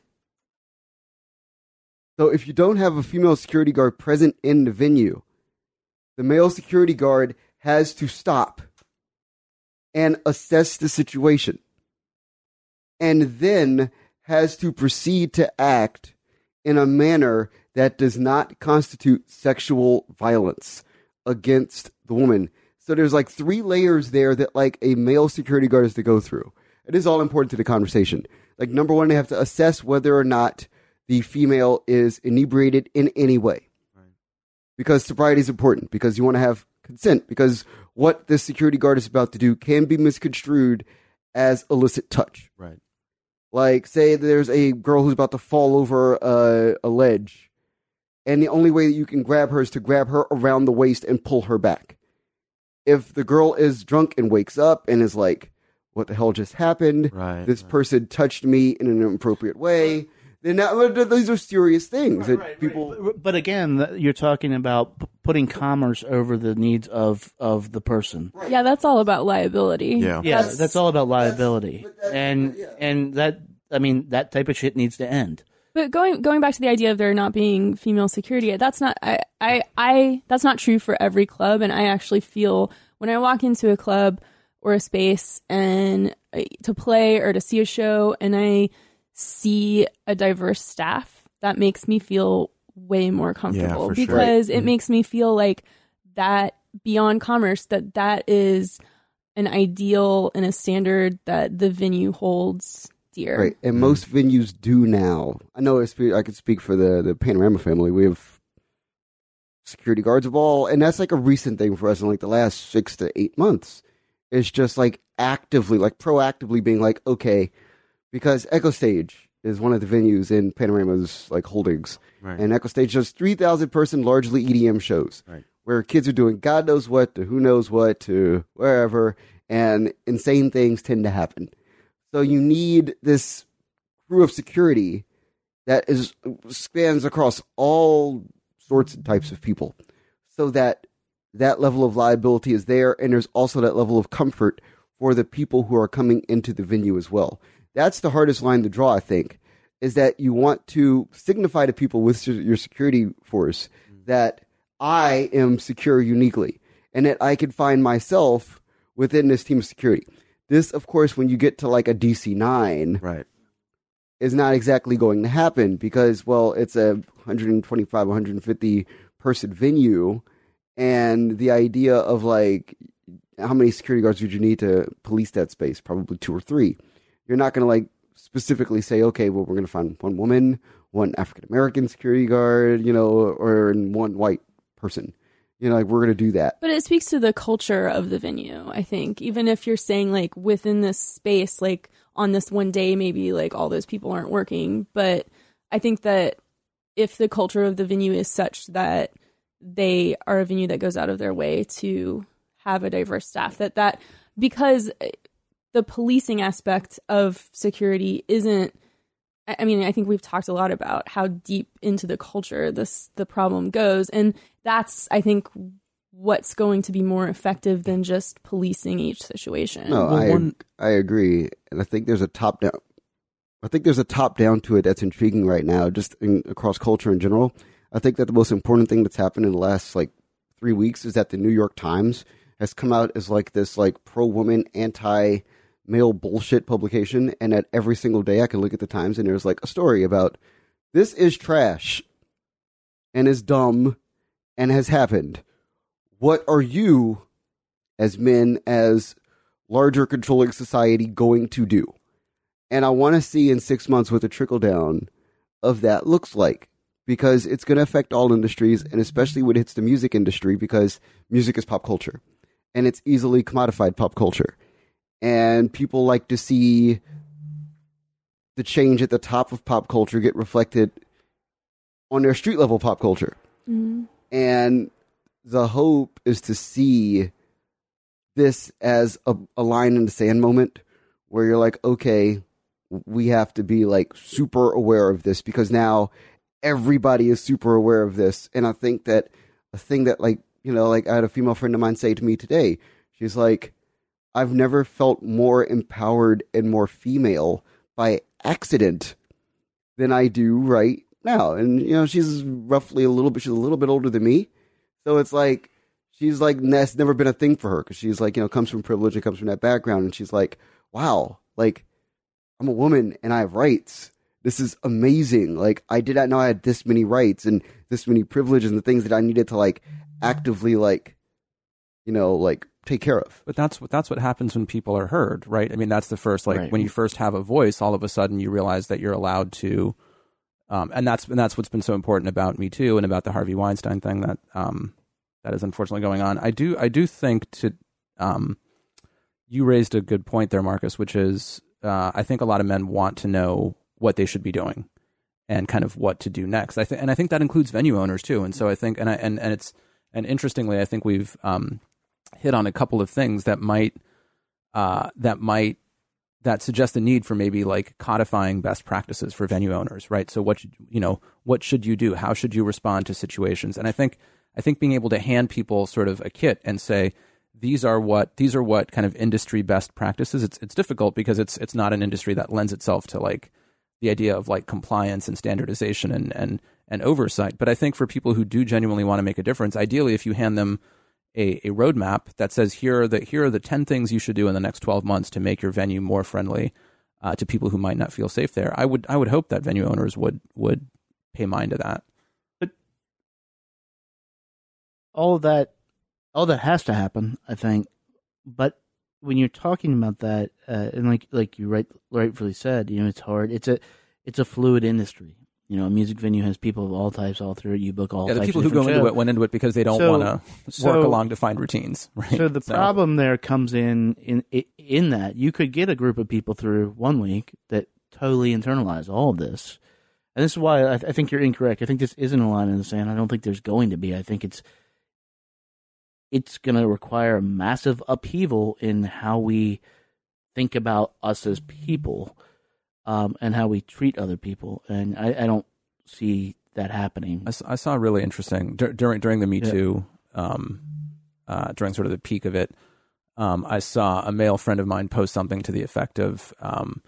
So if you don't have a female security guard present in the venue, the male security guard has to stop and assess the situation and then has to proceed to act in a manner that does not constitute sexual violence against the woman. So there's like three layers there that like a male security guard has to go through. It is all important to the conversation. Like number one, they have to assess whether or not the female is inebriated in any way. Because sobriety is important, because you want to have consent, because what this security guard is about to do can be misconstrued as illicit touch. Right. Like, say there's a girl who's about to fall over a, a ledge, and the only way that you can grab her is to grab her around the waist and pull her back. If the girl is drunk and wakes up and is like, "What the hell just happened? Right. This person touched me in an inappropriate way." Then that, these are serious things that people. But again, you're talking about p- putting commerce over the needs of of the person. Yeah, that's all about liability. Yeah, that's, all about liability, and and that I mean that type of shit needs to end. But going going back to the idea of there not being female security, that's not I, I I that's not true for every club. And I actually feel when I walk into a club or a space and uh, to play or to see a show, and I see a diverse staff, that makes me feel way more comfortable for because Right. it Mhm. makes me feel like that beyond commerce that that is an ideal and a standard that the venue holds dear. Right, and most venues do now. I know I speak, I could speak for the the Panorama family. We have security guards of all, and that's like a recent thing for us in like the last six to eight months. It's just like actively, like proactively being like, okay, because Echo Stage is one of the venues in Panorama's like holdings, Right. and Echo Stage does three thousand person largely EDM shows, Right. where kids are doing God knows what to who knows what to wherever, and insane things tend to happen. So you need this crew of security that is spans across all sorts and types of people, so that that level of liability is there, and there's also that level of comfort for the people who are coming into the venue as well. That's the hardest line to draw, I think, is that you want to signify to people with your security force that I am secure uniquely, and that I can find myself within this team of security. This, of course, when you get to like a DC nine, right, is not exactly going to happen because, well, it's a 125, 150 person venue, and the idea of like how many security guards would you need to police that space? Probably two or three. You're not going to like specifically say, okay, well, we're going to find one woman, one African American security guard, you know, or one white person. You know, like we're going to do that. But it speaks to the culture of the venue, I think. Even if you're saying like within this space, like on this one day, maybe like all those people aren't working. But I think that if the culture of the venue is such that they are a venue that goes out of their way to have a diverse staff, that that because the policing aspect of security isn't I I mean, I think we've talked a lot about how deep into the culture this the problem goes, and that's I think what's going to be more effective than just policing each situation. No, I I agree, and I think there's a top down. I think there's a top down to it that's intriguing right now, just in, across culture in general. I think that the most important thing that's happened in the last like three weeks is that the New York Times has come out as like this like pro woman, anti male bullshit publication, and at every single day I can look at the Times and there's like a story about this is trash and is dumb and has happened. What are you as men, as larger controlling society, going to do? And I want to see in six months what the trickle down of that looks like because it's going to affect all industries and especially when it hits the music industry because music is pop culture and it's easily commodified pop culture. And people like to see the change at the top of pop culture get reflected on their street level pop culture. Mhm. And the hope is to see this as a, a line in the sand moment where you're like, okay, we have to be like super aware of this because now everybody is super aware of this. And I think that a thing that like, you know, like I had a female friend of mine say to me today, she's like, I've never felt more empowered and more female by accident than I do right now. And you know, she's roughly a little bit she's a little bit older than me. So it's like she's like that's never been a thing for her because she's like, you know, comes from privilege and comes from that background and she's like, wow, like I'm a woman and I have rights. This is amazing. Like I did not know I had this many rights and this many privileges and the things that I needed to like actively like you know, like take care of. But that's what that's what happens when people are heard, right? I mean, that's the first like Right. when you first have a voice, all of a sudden you realize that you're allowed to, um, and that's and that's what's been so important about Me Too and about the Harvey Weinstein thing that um, that is unfortunately going on. I do I do think to um, you raised a good point there, Marcus, which is uh, I think a lot of men want to know what they should be doing and kind of what to do next. I think and I think that includes venue owners too. And so I think and I and and it's and interestingly, I think we've um, hit on a couple of things that might uh, that might that suggest the need for maybe like codifying best practices for venue owners, right? So what should, you know, what should you do? How should you respond to situations? And I think I think being able to hand people sort of a kit and say these are what these are what kind of industry best practices. It's it's difficult because it's it's not an industry that lends itself to like the idea of like compliance and standardization and and and oversight. But I think for people who do genuinely want to make a difference, ideally, if you hand them a, a roadmap that says here are the here are the ten things you should do in the next twelve months to make your venue more friendly uh, to people who might not feel safe there. I would I would hope that venue owners would would pay mind to that. But all that all that has to happen i think but when you're talking about that uh, and like like you right rightfully said you know it's hard it's a it's a fluid industry you know a music venue has people of all types all through it you book all yeah, the people of who go different into it went into it because they don't So- want to so- work along defined routines. Right. So the problem there comes in in in that you could get a group of people through one week that totally internalize all of this, and this is why I, I think you're incorrect. I think this isn't a line in the sand. I don't think there's going to be. I think it's it's going to require a massive upheaval in how we think about us as people, um, and how we treat other people. And I, I don't see that happening. I saw really interesting dur- during during the Me Yeah. Too, um, uh, during sort of the peak of it. Um, I saw a male friend of mine post something to the effect of, um,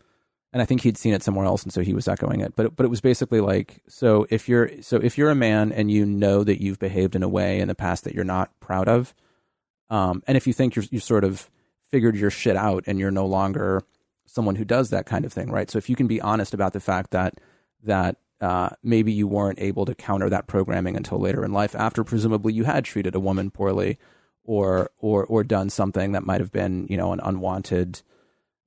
and I think he'd seen it somewhere else, and so he was echoing it. But it- but it was basically like, so if you're so if you're a man and you know that you've behaved in a way in the past that you're not proud of, um, and if you think you're you sort of figured your shit out and you're no longer someone who does that kind of thing, right? So if you can be honest about the fact that that uh, maybe you weren't able to counter that programming until later in life, after presumably you had treated a woman poorly, or or or done something that might have been you know an unwanted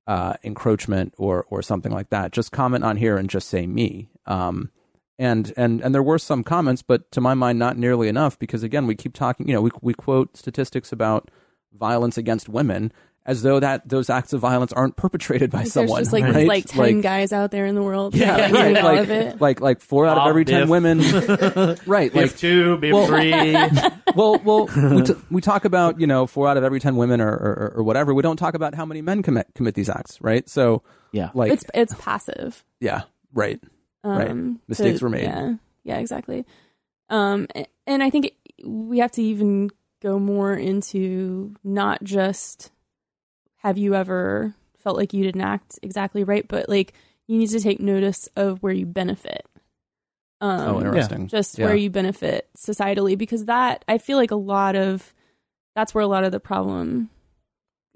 uh, encroachment or or something like that. Just comment on here and just say me. Um, and and and there were some comments, but to my mind, not nearly enough because again, we keep talking. You know, we we quote statistics about violence against women as though that those acts of violence aren't perpetrated by Like, someone. There's just like right? these like ten guys out there in the world. Yeah, like, right. doing all like, of it. like like four out of every ten women, right? Like Biff two, Biff well- three. well, well, we, t- we talk about you know four out of every ten women or, or or whatever. We don't talk about how many men commit commit these acts, right? So yeah, like it's it's passive. yeah, right, right. Um, Mistakes to- were made. Yeah, yeah, exactly. Um, and I think it, we have to even go more into not just have you ever felt like you didn't act exactly right, but like you need to take notice of where you benefit. Um, oh, interesting. just Yeah. where you benefit societally because that I feel like a lot of that's where a lot of the problem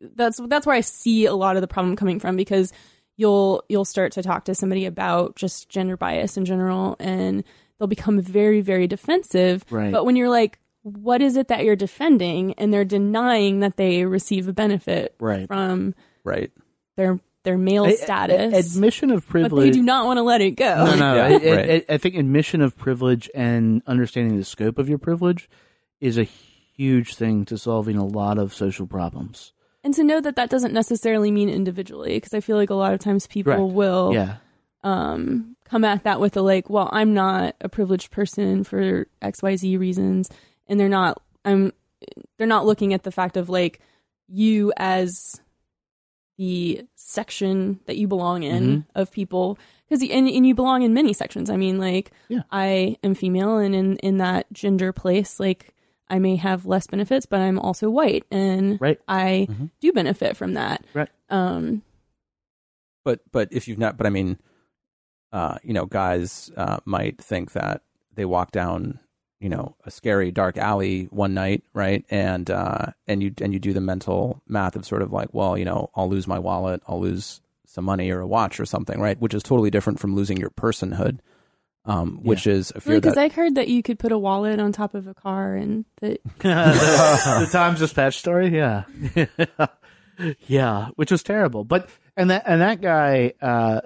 that's that's where I see a lot of the problem coming from because you'll you'll start to talk to somebody about just gender bias in general and they'll become very very defensive Right. but when you're like what is it that you're defending and they're denying that they receive a benefit Right. from right. their their male A- a- status admission of but privilege. they do not want to let it go No, no. Yeah, I- I- right. I, I think admission of privilege and understanding the scope of your privilege is a huge thing to solving a lot of social problems. and to know that that doesn't necessarily mean individually because i feel like a lot of times people Correct. will Yeah. um come at that with a like well i'm not a privileged person for xyz reasons and they're not i'm they're not looking at the fact of like you as the section that you belong in of people because and, and you belong in many sections i mean like Yeah. i am female and in in that gender place like i may have less benefits but i'm also white and Right. i do benefit from that Right. um but but if you've not but i mean uh you know guys uh might think that they walk down you know a scary dark alley one night right and uh and you and you do the mental math of sort of like well you know i'll lose my wallet i'll lose some money or a watch or something right which is totally different from losing your personhood um which is a fear because that i heard that you could put a wallet on top of a car and that the, the Times Dispatch story, yeah, yeah, which was terrible. But and that and that guy, uh,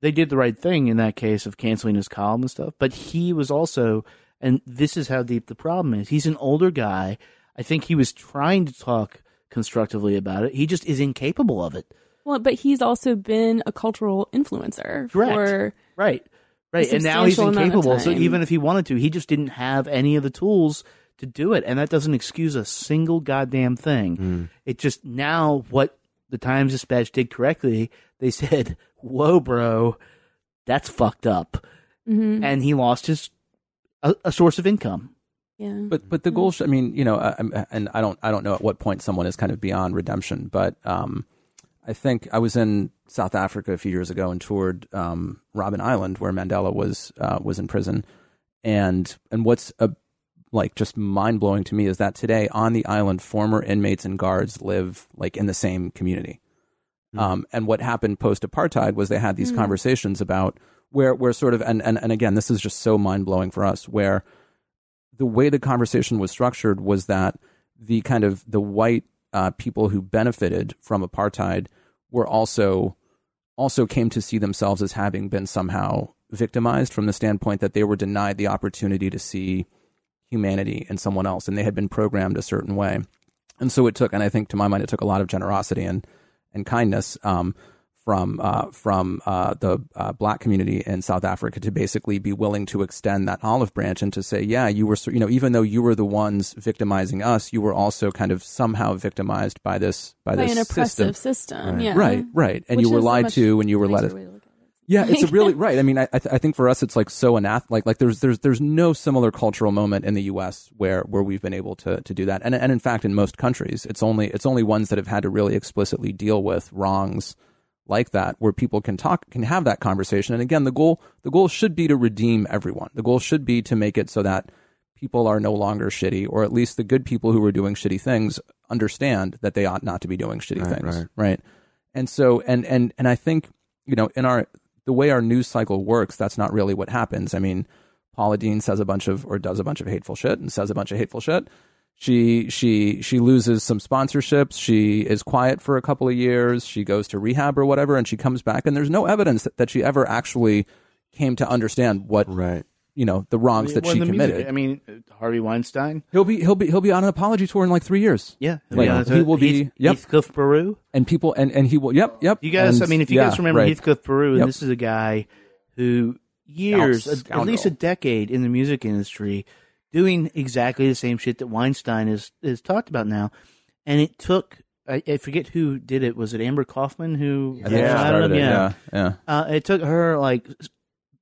they did the right thing in that case of canceling his column and stuff. But he was also, and this is how deep the problem is. He's an older guy. I think he was trying to talk constructively about it. He just is incapable of it. well but he's also been a cultural influencer Correct. for Right. Right. And now he's substantial amount of incapable. So even if he wanted to, he just didn't have any of the tools to do it. And that doesn't excuse a single goddamn thing. It just now what the Times Dispatch did correctly, they said, Whoa, bro, that's fucked up. Mhm. And he lost his a, a source of income. yeah. But but the goal, sh- I mean, you know, I, I'm- and I don't I don't know at what point someone is kind of beyond redemption, but um, I think I was in South Africa a few years ago and toured um, Robben Island where Mandela was uh, was in prison, and and what's a like just mind blowing to me is that today on the island, former inmates and guards live like in the same community. Um, and what happened post apartheid was they had these conversations about where, where sort of, and, and, and again, this is just so mind blowing for us, where the way the conversation was structured was that the kind of the white uh, people who benefited from apartheid were also also came to see themselves as having been somehow victimized from the standpoint that they were denied the opportunity to see humanity in someone else and they had been programmed a certain way. And so it took and i think to my mind it took a lot of generosity and and kindness um, from uh, from uh, the uh, black community in South Africa to basically be willing to extend that olive branch and to say, yeah, you were, you know, even though you were the ones victimizing us, you were also kind of somehow victimized by this by, by this an oppressive system. system, yeah Right, right, and Which you were lied to, and you were nicer led. way to look at it. Yeah, it's a really right. I mean, I I, th- I think for us, it's like so anath. Like like there's there's there's no similar cultural moment in the U.S. where where we've been able to to do that. And and in fact, in most countries, it's only it's only ones that have had to really explicitly deal with wrongs like that where people can talk can have that conversation. And again, the goal the goal should be to redeem everyone. The goal should be to make it so that people are no longer shitty, or at least the good people who are doing shitty things understand that they ought not to be doing shitty Right, things. right. right. And so and and and I think you know in our the way our news cycle works, that's not really what happens. I mean, Paula Deen says a bunch of or does a bunch of hateful shit and says a bunch of hateful shit. She she she loses some sponsorships. She is quiet for a couple of years. She goes to rehab or whatever, and she comes back, and there's no evidence that, that she ever actually came to understand what Right. you know the wrongs that Well, she in the music, committed. I mean, uh, Harvey Weinstein. he'll be he'll be he'll be on an apology tour in like three years. Yeah, Like, Yeah, he will be- Heath, yep. Heathcliff Berru. and people and and he will. Yep, yep. You guys, And- I mean, if you yeah, guys remember right. Heathcliff Berru, and Yep. this is a guy who years, Scout- at- at least a decade in the music industry, doing exactly the same shit that Weinstein is is talked about now, and it took. I, I forget who did it. Was it Amber Coffman who? I think she I don't started it, yeah, yeah. Uh, it took her like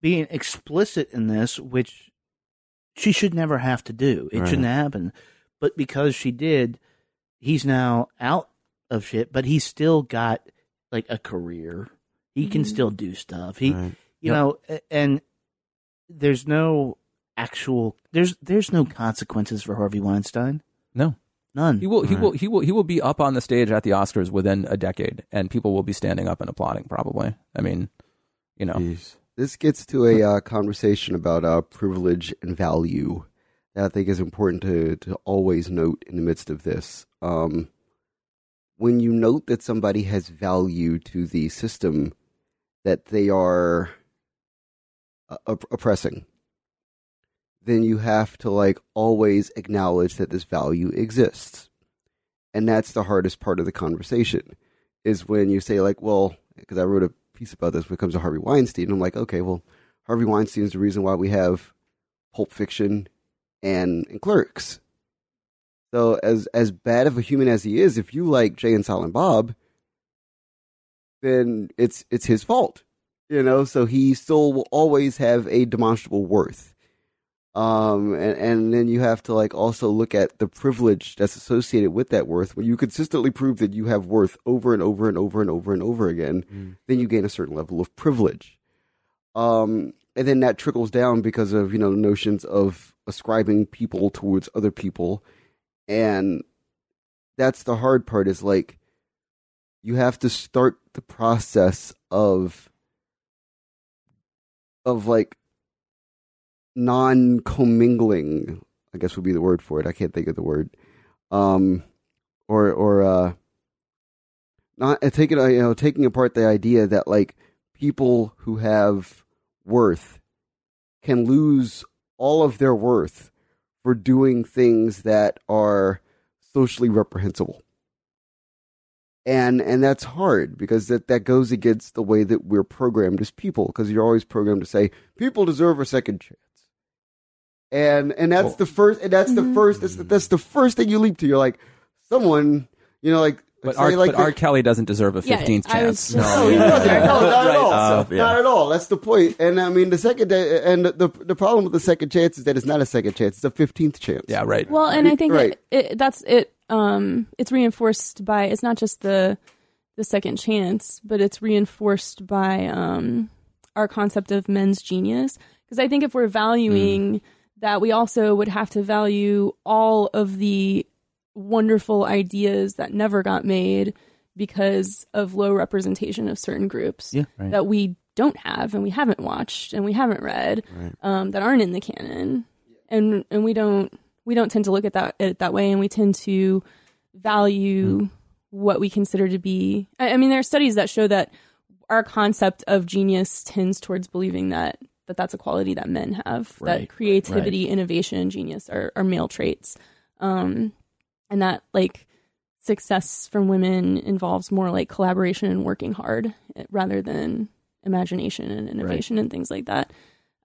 being explicit in this, which she should never have to do. It Right. shouldn't happen, but because she did, he's now out of shit. But he's still got like a career. He can still do stuff. He, Right. you Yep. know, and there's no actual there's there's no consequences for Harvey Weinstein. No, None. He will. He Right. will. He will. He will be up on the stage at the Oscars within a decade, and people will be standing up and applauding. Probably. I mean, you know. Jeez. This gets to a uh, conversation about uh, privilege and value that I think is important to, to always note in the midst of this. Um, when you note that somebody has value to the system that they are uh, op- oppressing, then you have to like always acknowledge that this value exists. And that's the hardest part of the conversation is when you say like, well, because I wrote a piece about this when it comes to Harvey Weinstein. I'm like, okay, well, Harvey Weinstein is the reason why we have Pulp Fiction and, and Clerks. So as as bad of a human as he is, if you like Jay and Silent Bob, then it's it's his fault. You know, so he still will always have a demonstrable worth. Um, and, and then you have to like also look at the privilege that's associated with that worth. When you consistently prove that you have worth over and over and over and over and over again, then you gain a certain level of privilege. Um, and then that trickles down because of you know notions of ascribing people towards other people, and that's the hard part. Is like you have to start the process of of like non commingling, I guess would be the word for it. I can't think of the word. Um, or or uh, not uh, taking uh, you know taking apart the idea that like people who have worth can lose all of their worth for doing things that are socially reprehensible. And and that's hard because that, that goes against the way that we're programmed as people because you're always programmed to say people deserve a second chance. And and that's the first and that's the first that's the, that's the first thing you leap to. You're like someone, you know, like But, R, like but the- R. Kelly doesn't deserve a Yeah, 15th I was chance. just- no, he doesn't. No, not at all. Uh, yeah. Not at all. That's the point. And I mean, the second, day, and the the problem with the second chance is that it's not a second chance; it's a fifteenth chance. Yeah, right. Well, and I think Right. it, it, that's it. Um, it's reinforced by it's not just the the second chance, but it's reinforced by um, our concept of men's genius. Because I think if we're valuing that, we also would have to value all of the wonderful ideas that never got made because of low representation of certain groups Yeah, right. that we don't have and we haven't watched and we haven't read Right. um, that aren't in the canon and and we don't we don't tend to look at that it that way and we tend to value what we consider to be I, I mean there are studies that show that our concept of genius tends towards believing that that that's a quality that men have Right, that creativity innovation genius are, are male traits. Um and that like success from women involves more like collaboration and working hard eh, rather than imagination and innovation and things like that.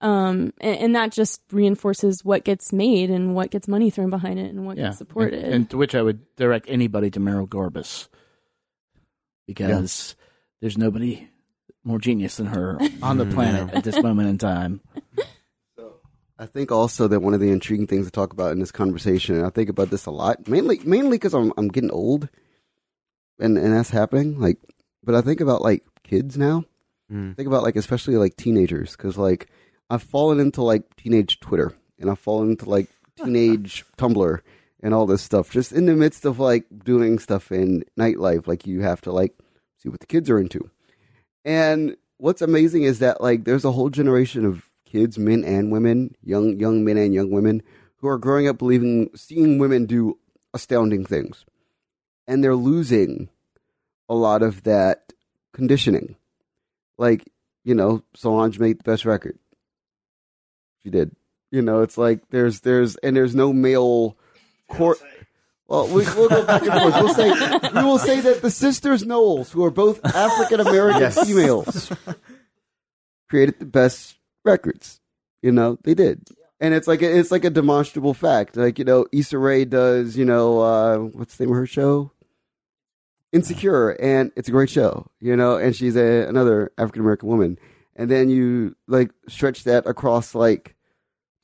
Um and, and that just reinforces what gets made and what gets money thrown behind it and what yeah, gets supported. And, and to which I would direct anybody to Merrill Garbus. Because there's nobody more genius than her on the planet at this moment in time. I think also that one of the intriguing things to talk about in this conversation, and I think about this a lot, mainly mainly because I'm I'm getting old, and and that's happening. Like, but I think about like kids now. Mm. Think about like especially like teenagers, because like I've fallen into like teenage Twitter, and I've fallen into like teenage Tumblr and all this stuff, just in the midst of like doing stuff in nightlife. Like you have to like see what the kids are into. And what's amazing is that like there's a whole generation of kids, men and women, young young men and young women, who are growing up believing seeing women do astounding things. And they're losing a lot of that conditioning. Like, you know, Solange made the best record. She did. You know, it's like there's there's and there's no male court well, we, we'll go back and forth. We'll say we will say that the sisters Knowles, who are both African American Yes. females, created the best records. You know, they did, and it's like a, it's like a demonstrable fact. Like you know, Issa Rae does. You know, uh, what's the name of her show? Insecure, and it's a great show. You know, and she's a, another African American woman, and then you like stretch that across like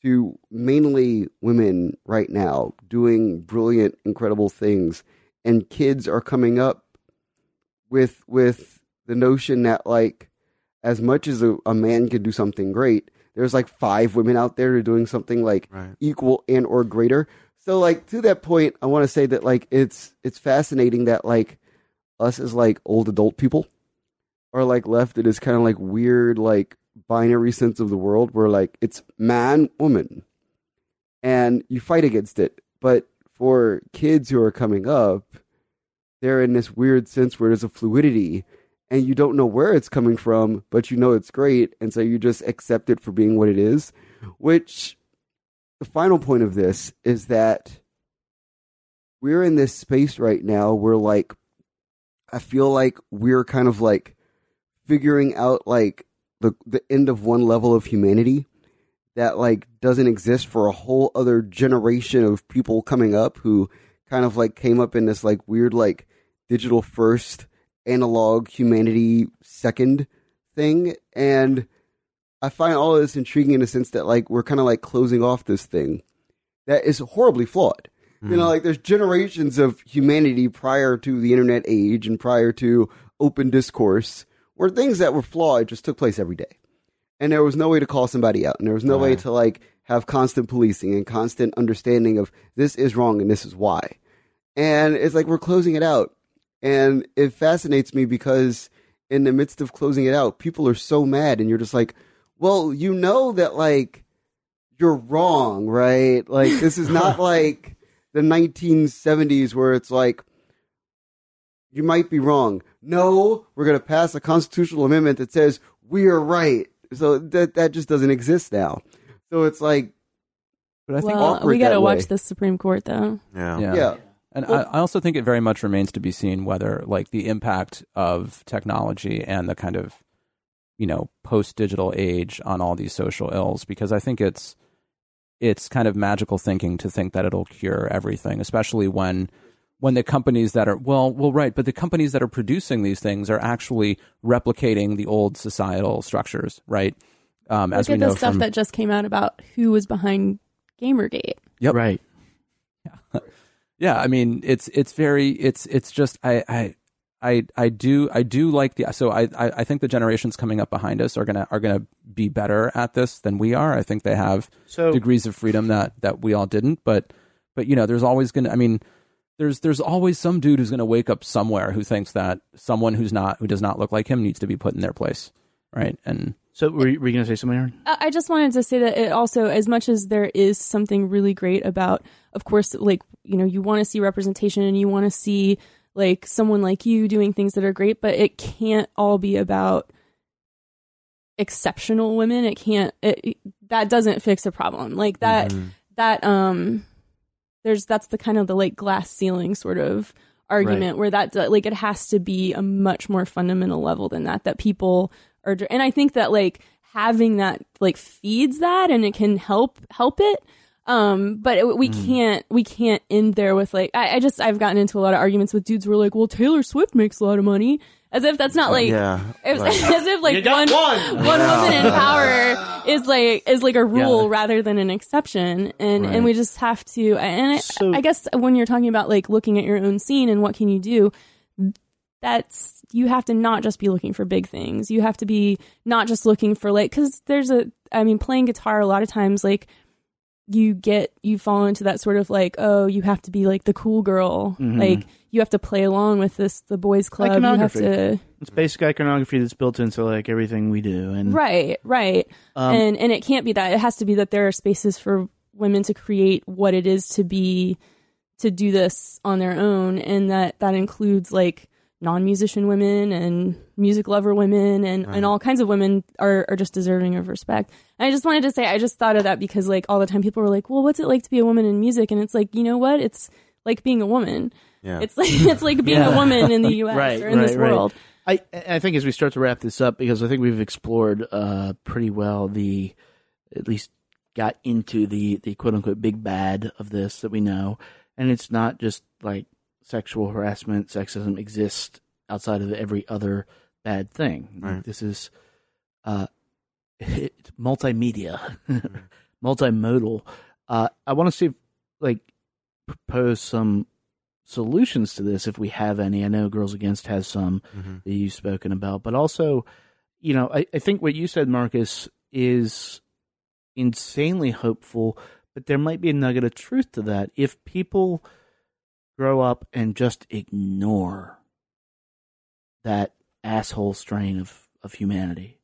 to mainly women right now doing brilliant, incredible things, and kids are coming up with with the notion that like as much as a, a man can do something great, there's like five women out there who are doing something like Right. equal and or greater. So like to that point, I want to say that like it's it's fascinating that like us as like old adult people are like left in this kind of like weird like binary sense of the world where like it's man woman. And you fight against it. But for kids who are coming up they're in this weird sense where there's a fluidity and you don't know where it's coming from but you know it's great. And so you just accept it for being what it is which the final point of this is that we're in this space right now where like I feel like we're kind of like figuring out like the the end of one level of humanity that like doesn't exist for a whole other generation of people coming up who kind of like came up in this like weird like digital first, analog humanity second thing, and I find all of this intriguing in the sense that like we're kind of like closing off this thing that is horribly flawed. You know, mm. like there's generations of humanity prior to the internet age and prior to open discourse where things that were flawed just took place every day. And there was no way to call somebody out. And there was no way to like have constant policing and constant understanding of this is wrong and this is why. And it's like we're closing it out. And it fascinates me because in the midst of closing it out, people are so mad and you're just like, well, you know that like you're wrong, right? Like this is not like the 1970s where it's like you might be wrong. No, we're going to pass a constitutional amendment that says we are right. So that that just doesn't exist now. So it's like But I think well, awkward we got that to way. watch the Supreme Court though. Yeah. Yeah. yeah. And Well- I, I also think it very much remains to be seen whether, like, the impact of technology and the kind of, you know, post-digital age on all these social ills, because I think it's it's kind of magical thinking to think that it'll cure everything, especially when when the companies that are well, well, right, but the companies that are producing these things are actually replicating the old societal structures, right? Um, as Look we at know the stuff from that just came out about who was behind Gamergate. Yep. Right. yeah i mean it's it's very it's it's just i i I, I do I do like the so I, I I think the generations coming up behind us are gonna are gonna be better at this than we are. I think they have So degrees of freedom that that we all didn't. But but you know there's always gonna I mean there's there's always some dude who's gonna wake up somewhere who thinks that someone who's not who does not look like him needs to be put in their place, right? And so were you, were you going to say something, Erin? I I just wanted to say that it also, as much as there is something really great about, of course, like, you know, you want to see representation and you want to see like someone like you doing things that are great, but it can't all be about exceptional women. It can't, it, it- that doesn't fix a problem. Like that, Mhm. that, um, there's, that's the kind of the like glass ceiling sort of argument where that, like, it has to be a much more fundamental level than that, that people are, and I think that like having that like feeds that and it can help, help it. Um, but it, we can't, we can't end there with like, I, I just, I've gotten into a lot of arguments with dudes who are like, well, Taylor Swift makes a lot of money. As if that's not uh, like, yeah. as, like- as if like You got one, one! one woman in power is like is like a rule rather than an exception and Right. and we just have to and I, So- I guess when you're talking about like looking at your own scene and what can you do that's you have to not just be looking for big things you have to be not just looking for like because there's a i mean playing guitar a lot of times like you get you fall into that sort of like oh you have to be like the cool girl. Mhm. like you have to play along with this the boys club. You have to It's basic iconography that's built into like everything we do, and right right. Um, and and it can't be that. It has to be that there are spaces for women to create what it is to be to do this on their own and that that includes like non-musician women and music lover women and and all kinds of women are are just deserving of respect. And i just wanted to say i just thought of that because like all the time people were like well what's it like to be a woman in music? And it's like you know what? It's like being a woman. Yeah. it's like it's like being a woman in the us Right, or in this right, right. world. I I think as we start to wrap this up, because I think we've explored uh, pretty well the at least got into the the quote unquote big bad of this that we know, and it's not just like sexual harassment, sexism exists outside of every other bad thing. Right. This is uh, multimedia, multimodal. Uh, I want to see if, like propose some solutions to this if we have any. I know Girls Against has some Mhm. that you've spoken about, but also, you know, I, I think what you said, Marcus, is insanely hopeful, but there might be a nugget of truth to that. If people grow up and just ignore that asshole strain of, of humanity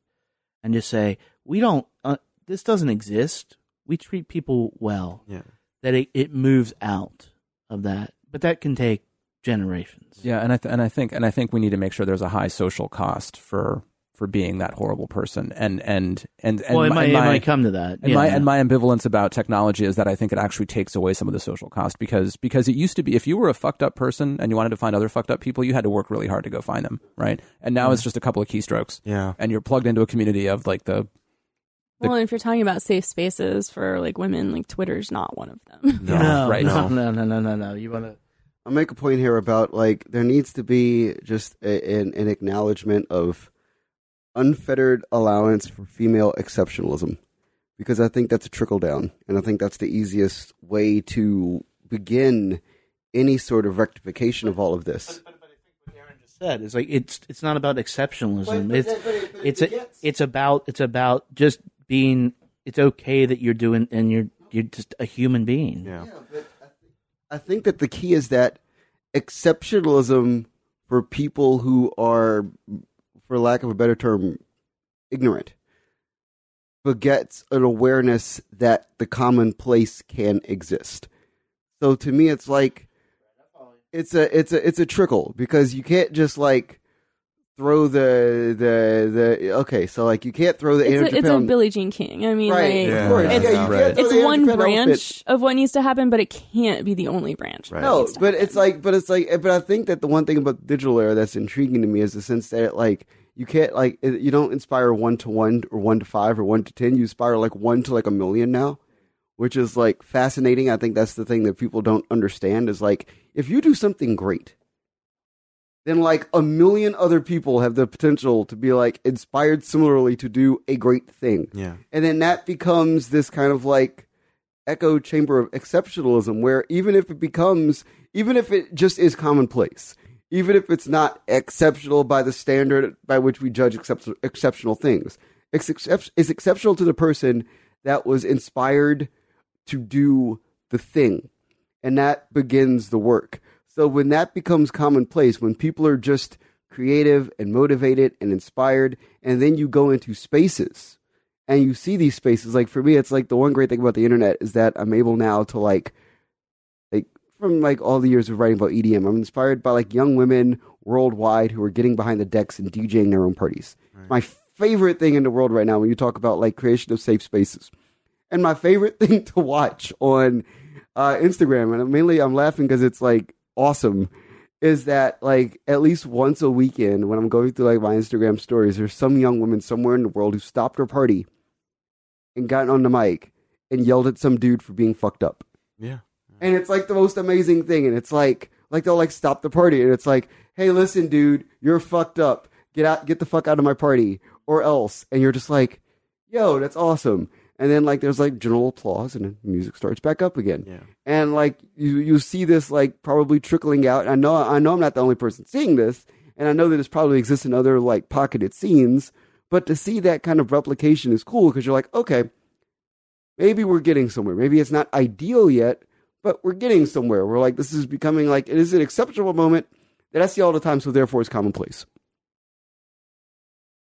and just say, we don't, uh, this doesn't exist. We treat people well yeah. that it, it moves out of that. But that can take generations. Yeah, and I th- and I think and I think we need to make sure there's a high social cost for for being that horrible person. And and and, and well, it my, might, and it my- might come to that. and yeah. my and my ambivalence about technology is that I think it actually takes away some of the social cost because because it used to be if you were a fucked up person and you wanted to find other fucked up people, you had to work really hard to go find them, right? And now it's just a couple of keystrokes, Yeah. and you're plugged into a community of like the The- well and if you're talking about safe spaces for like women like twitter's not one of them No. no, right. no, no, no, no, no, no. You want to I'll make a point here about like there needs to be just a, an, an acknowledgement of unfettered allowance for female exceptionalism because I think that's a trickle down, and I think that's the easiest way to begin any sort of rectification of all of this. said is like it's it's not about exceptionalism. But- but it's that- but it- but it it's a, it's about it's about just being. It's okay that you're doing and you're you're just a human being. Yeah. but I think that the key is that exceptionalism for people who are, for lack of a better term, ignorant, begets an awareness that the commonplace can exist. So to me, it's like it's a it's a it's a trickle because you can't just like throw the the the okay. So like you can't throw the It's a, it's a Billie Jean King. I mean, Right, like, course. it's, Yeah, you it's one branch outfit. of what needs to happen, but it can't be the only branch. Right. No, but it's like, but it's like, but I think that the one thing about the digital era that's intriguing to me is the sense that like you can't like you don't inspire one to one or one to five or one to ten. You inspire like one to like a million now, which is like fascinating. I think that's the thing that people don't understand is like if you do something great, then like a million other people have the potential to be like inspired similarly to do a great thing. Yeah. And then that becomes this kind of like echo chamber of exceptionalism where even if it becomes even if it just is commonplace even if it's not exceptional by the standard by which we judge excep- exceptional things. It's, it's exceptional to the person that was inspired to do the thing. And that begins the work. So when that becomes commonplace when people are just creative and motivated and inspired and then you go into spaces and you see these spaces like for me it's like the one great thing about the internet is that i'm able now to like from like all the years of writing about edm i'm inspired by like young women worldwide who are getting behind the decks and djing their own parties my favorite thing in the world right now when you talk about like creation of safe spaces and my favorite thing to watch on uh, instagram and mainly i'm laughing because it's like awesome is that like at least once a weekend when I'm going through like my Instagram stories, there's some young woman somewhere in the world who stopped her party and gotten on the mic and yelled at some dude for being fucked up. Yeah. And it's like the most amazing thing. And it's like like they'll like stop the party and it's like, hey, listen, dude, you're fucked up. Get out get the fuck out of my party or else. And you're just like, yo, that's awesome. And then like there's like general applause and then music starts back up again. Yeah. And like you you see this like probably trickling out. I know I know I'm not the only person seeing this, and I know that this probably exists in other like pocketed scenes. But to see that kind of replication is cool because you're like, okay, maybe we're getting somewhere. Maybe it's not ideal yet, but we're getting somewhere. We're like, this is becoming like it is an acceptable moment that I see all the time, so therefore it's commonplace.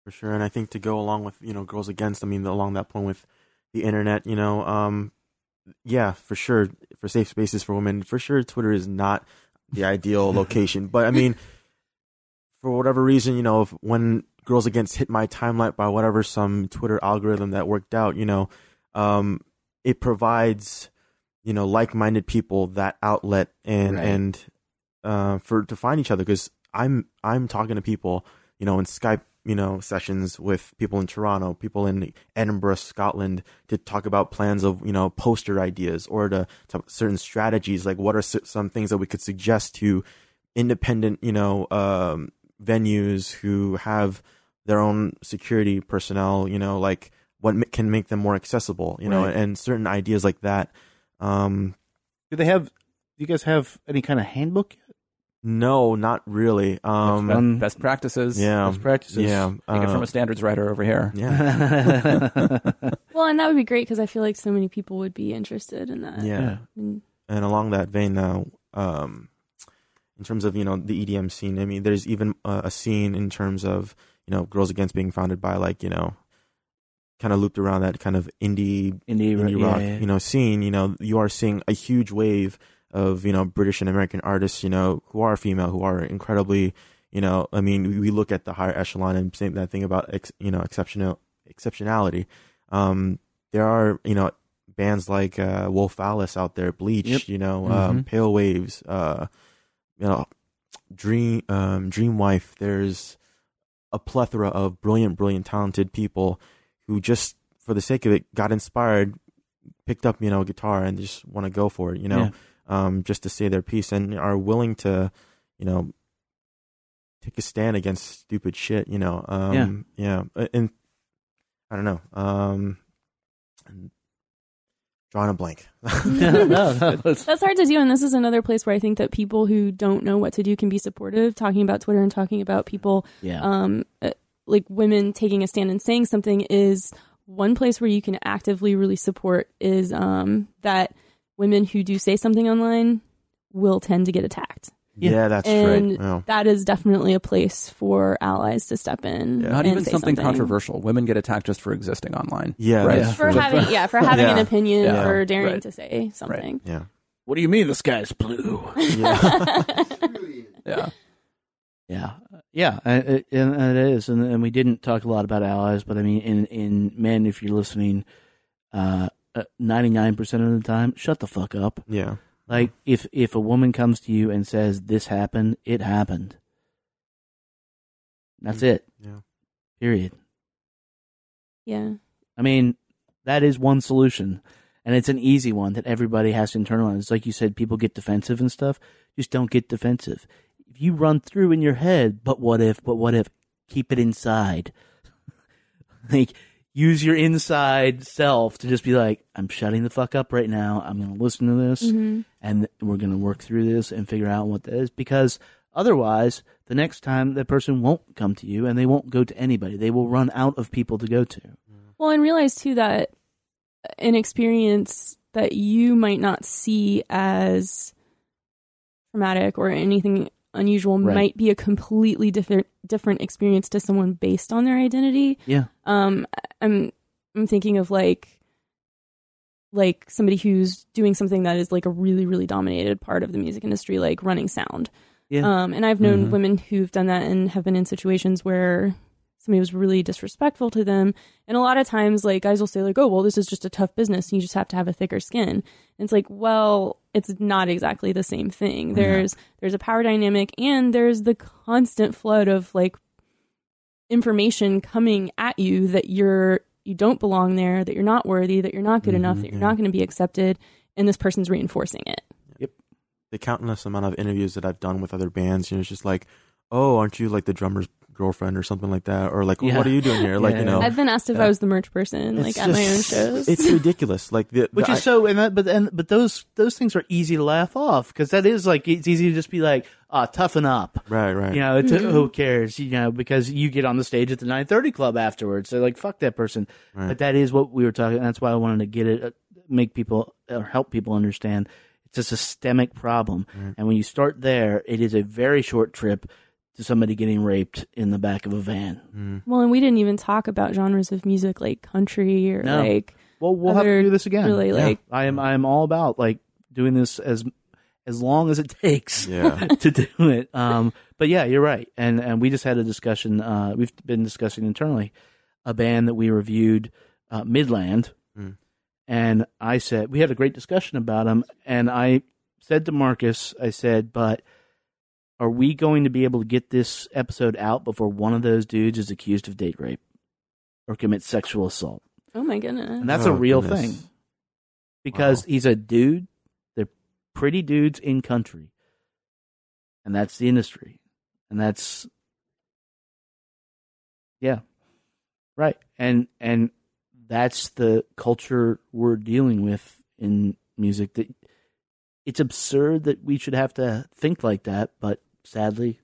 for sure. And I think to go along with you know girls against, I mean along that point with the internet, you know, um, yeah, for sure, for safe spaces for women, for sure, Twitter is not the ideal location. But I mean, for whatever reason, you know, if, when girls against hit my timeline by whatever some Twitter algorithm that worked out, you know, um, it provides you know like-minded people that outlet and Right. and uh, for to find each other because I'm I'm talking to people you know in Skype you know sessions with people in Toronto, people in Edinburgh, Scotland to talk about plans of you know poster ideas or to, to certain strategies like what are some things that we could suggest to independent you know um, venues who have their own security personnel you know like what can make them more accessible you know Right. and certain ideas like that um Do they have? Do you guys have any kind of handbook? yet? no not really um Best, best practices. yeah best practices? yeah Take it from uh, a standards writer over here. yeah Well, and that would be great because I feel like so many people would be interested in that. yeah Yeah. And and along that vein now um in terms of you know the EDM scene I mean there's even a, a scene in terms of you know Girls Against being founded by like you know kind of looped around that kind of indie Indie, indie rock yeah. you know scene you know you are seeing a huge wave of you know British and American artists you know who are female who are incredibly you know I mean we- look at the higher echelon and say that thing about ex, you know exceptional exceptionality um there are you know bands like uh Wolf Alice out there Bleach Yep. you know um Mhm. Pale Waves uh you know Dream um Dream Wife there's a plethora of brilliant brilliant talented people who just for the sake of it got inspired picked up you know guitar and just want to go for it you know um, just to say their piece and are willing to, you know, take a stand against stupid shit. You know, um, yeah, yeah, and I don't know, um, drawing a blank. no, no, it's- That's hard to do, and this is another place where I think that people who don't know what to do can be supportive. Talking about Twitter and talking about people, yeah. um, uh, like women taking a stand and saying something is one place where you can actively really support. Is um, that women who do say something online will tend to get attacked, yeah. that's and right. Yeah. that is definitely a place for allies to step in. Not and even say something, controversial. Women get attacked just for existing online. Yeah, Right. that's for having yeah for having an opinion Yeah. for daring Right. to say something. yeah. what do you mean the sky's blue? Yeah. Yeah. Yeah, yeah, and and it is, and, and we didn't talk a lot about allies, but I mean, in in men, if you're listening, uh, uh, ninety nine percent of the time, shut the fuck up. yeah. Like if if a woman comes to you and says this happened, it happened. That's mm. it. Yeah. Period. yeah. I mean, that is one solution, and it's an easy one that everybody has to internalize. Like you said, people get defensive and stuff. Just don't get defensive. You run through in your head, but what if, but what if, keep it inside. like, use your inside self to just be like, I'm shutting the fuck up right now. I'm going to listen to this, Mhm. and we're going to work through this and figure out what that is. Because otherwise, the next time that person won't come to you and they won't go to anybody. They will run out of people to go to. Well, and realize too that an experience that you might not see as traumatic or anything unusual Right. might be a completely different different experience to someone based on their identity. Yeah. Um, I'm I'm thinking of like like somebody who's doing something that is like a really really dominated part of the music industry, like running sound. Yeah. Um, and I've known Mhm. women who've done that and have been in situations where somebody was really disrespectful to them. And a lot of times, like guys will say, like, "Oh, well, this is just a tough business. And you just have to have a thicker skin." And it's like, well, it's not exactly the same thing. There's there's a power dynamic, and there's the constant flood of like information coming at you that you're you don't belong there, that you're not worthy, that you're not good enough, Mhm, that you're yeah. not going to be accepted, and this person's reinforcing it. Yep. The countless amount of interviews that I've done with other bands, you know, it's just like, oh, aren't you like the drummer's girlfriend or something like that? Or like, Yeah. what are you doing here? Like, you know, I've been asked if yeah. I was the merch person, it's like at my own shows. It's ridiculous. Like the, Which the- is so, and that, but and but those those things are easy to laugh off because that is like it's easy to just be like, ah, toughen up. Right, right. You know, it's, who cares? You know, because you get on the stage at the nine thirty club afterwards. So like, fuck that person. Right. But that is what we were talking. That's why I wanted to get it, uh, make people or help people understand it's a systemic problem. And when you start there, it is a very short trip to somebody getting raped in the back of a van. well, and we didn't even talk about genres of music like country or No. like Well, we'll have to do this again. really, Yeah. like- I am. I am all about like doing this as as long as it takes Yeah. to do it. Um, but yeah, you're right. And and we just had a discussion. Uh, we've been discussing internally a band that we reviewed, uh, Midland, Mm. and I said we had a great discussion about them. And I said to Marcus, I said, but. Are we going to be able to get this episode out before one of those dudes is accused of date rape or commits sexual assault? oh my goodness. And that's a Oh, real goodness. thing. Because Wow. he's a dude. They're pretty dudes in country. And that's the industry. And that's Yeah. Right. And and that's the culture we're dealing with in music that it's absurd that we should have to think like that, but sadly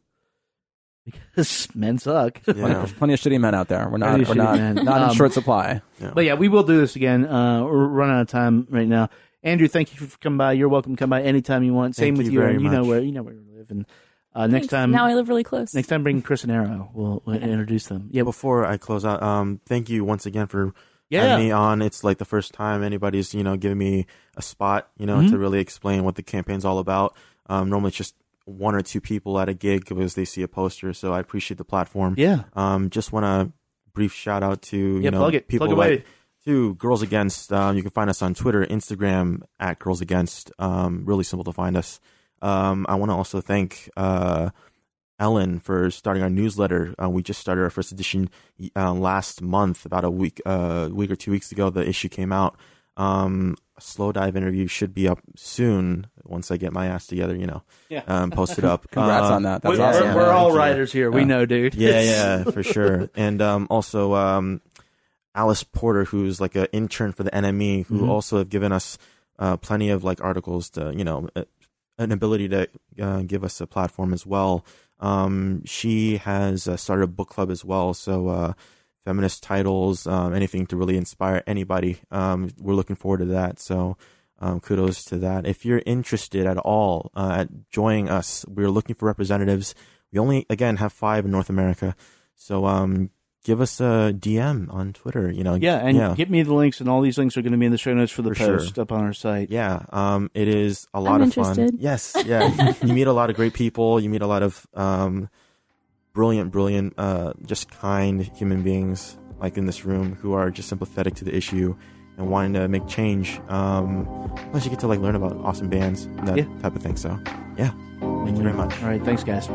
because men suck. Yeah. There's plenty of shitty men out there. We're not. Plenty of We're shitty not. men. Not in Um, short supply. But yeah, we will do this again. Uh, we're running out of time right now. Andrew, thank you for coming by. You're welcome to come by anytime you want. Same Thank with you you, very Erin. You know much. where you know where you live. And uh, next Thanks. time, now I live really close. next time, bring Chris and Arrow. We'll, we'll introduce them. Yeah, Before I close out, um, thank you once again for yeah. having me on. It's like the first time anybody's, you know, giving me a spot, you know, to really explain what the campaign's all about. Um, normally it's just one or two people at a gig because they see a poster. So I appreciate the platform. Yeah. Um, just want to brief shout out to you Yeah, know plug it. people Plug away. like to Girls Against. Um, you can find us on Twitter, Instagram at Girls Against. Um, really simple to find us. Um, I want to also thank uh, Ellen for starting our newsletter. Uh, we just started our first edition uh, last month, about a week, uh, week or two weeks ago. The issue came out. Um, Slowdive interview should be up soon once I get my ass together. You know, Yeah. um, post it up. Congrats Uh, on that. That's we're, awesome. we're, we're all writers here. We Yeah. know, dude. Yeah, yeah, for sure. And um, also um, Alice Porter, who's like an intern for the NME, who Mhm. also have given us uh, plenty of like articles to, you know, uh, an ability to uh, give us a platform as well. Um, she has uh, started a book club as well, so uh, feminist titles, um, anything to really inspire anybody. Um, we're looking forward to that. So. Um, kudos to that. If you're interested at all uh, at joining us, we're looking for representatives. We only again have five in North America, so um, give us a DM on Twitter. You know, Yeah, and yeah, get me the links, and all these links are going to be in the show notes for the For sure. post up on our site. yeah. Um, it is a lot I'm of fun. Yes, yeah. you meet a lot of great people. You meet a lot of um, brilliant, brilliant, uh, just kind human beings like in this room who are just sympathetic to the issue and wanting to make change. Um, plus, you get to like learn about awesome bands and that Yeah. type of thing. So, yeah. Thank you very much. All right, thanks, guys.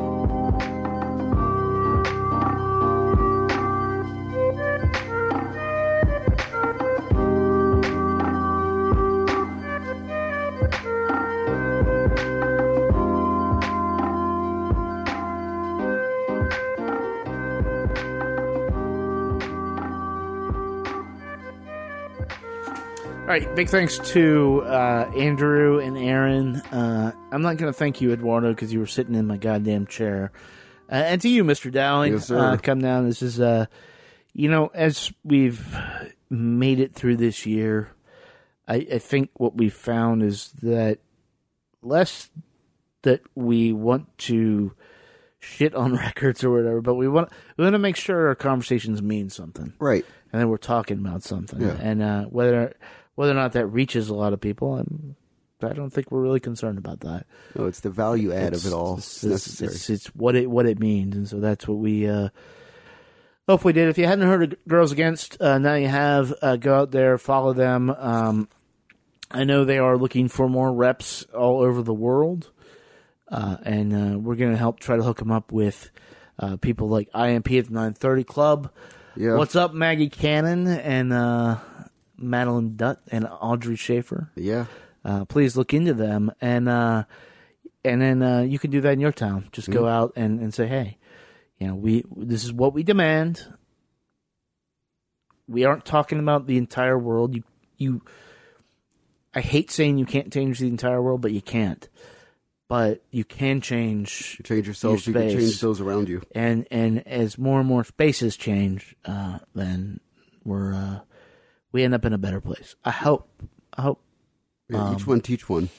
Right, big thanks to uh, Andrew and Erin. Uh, I'm not going to thank you, Eduardo, because you were sitting in my goddamn chair. Uh, and to you, Mr. Dowling, Yes, sir. uh, come down. This is, uh, you know, as we've made it through this year, I, I think what we've found is that less that we want to shit on records or whatever, but we want we want to make sure our conversations mean something Right. and then we're talking about something. Yeah. And uh, whether whether or not that reaches a lot of people, I'm, I don't think we're really concerned about that. No, it's the value add of it all. It's, It's, it's, necessary. it's, it's what it what it means, and so that's what we uh, hopefully did. If you hadn't heard of Girls Against, uh, now you have. Uh, go out there, follow them. Um, I know they are looking for more reps all over the world, uh, and uh, we're going to help try to hook them up with uh, people like IMP at the 930 Club. yeah. What's up, Maggie Cannon and uh, Madeline Dutt and Audrey Schaefer? yeah. Uh, please look into them, and uh, and then uh, you can do that in your town. Just go out and, and say, hey, you know, we this is what we demand. We aren't talking about the entire world. You you. I hate saying you can't change the entire world, but you can't. But you can change You change yourself, you can change those around you. and and as more and more spaces change, uh, then we're uh, we end up in a better place. I hope. I hope. Yeah, Um, each one teach one.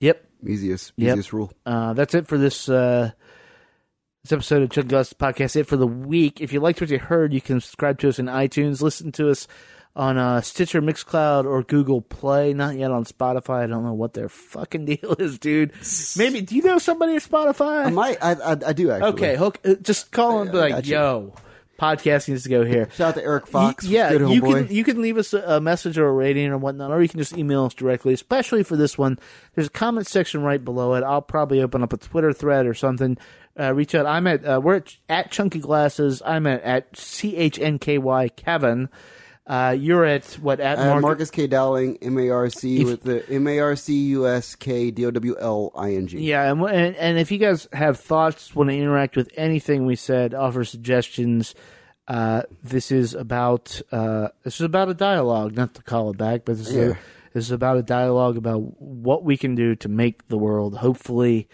Yep. Easiest, Yep. easiest rule. Uh, that's it for this uh, this episode of Chuck Gus Podcast. It for the week. If you liked what you heard, you can subscribe to us in iTunes. Listen to us on uh, Stitcher, Mixcloud, or Google Play. Not yet on Spotify. I don't know what their fucking deal is, dude. Maybe do you know somebody at Spotify? I might, I, I, I do actually. okay, hook. Uh, just call and be I like, you. "Yo, podcast needs to go here." Shout out to Eric Fox. Yeah, you homeboy. can you can leave us a, a message or a rating or whatnot, or you can just email us directly. Especially for this one, there's a comment section right below it. I'll probably open up a Twitter thread or something. Uh, reach out. I'm at uh, we're at, at Chunky Glasses. I'm at at c h n k y Kevin. Uh, you're at what at Uh, Marcus? Marcus K. Dowling, M A R C with the M A R C U S K D O W L I N G. Yeah, and, and and if you guys have thoughts, want to interact with anything we said, offer suggestions. Uh, this is about uh, this is about a dialogue, not to call it back, but this is, a, this is about a dialogue about what we can do to make the world hopefully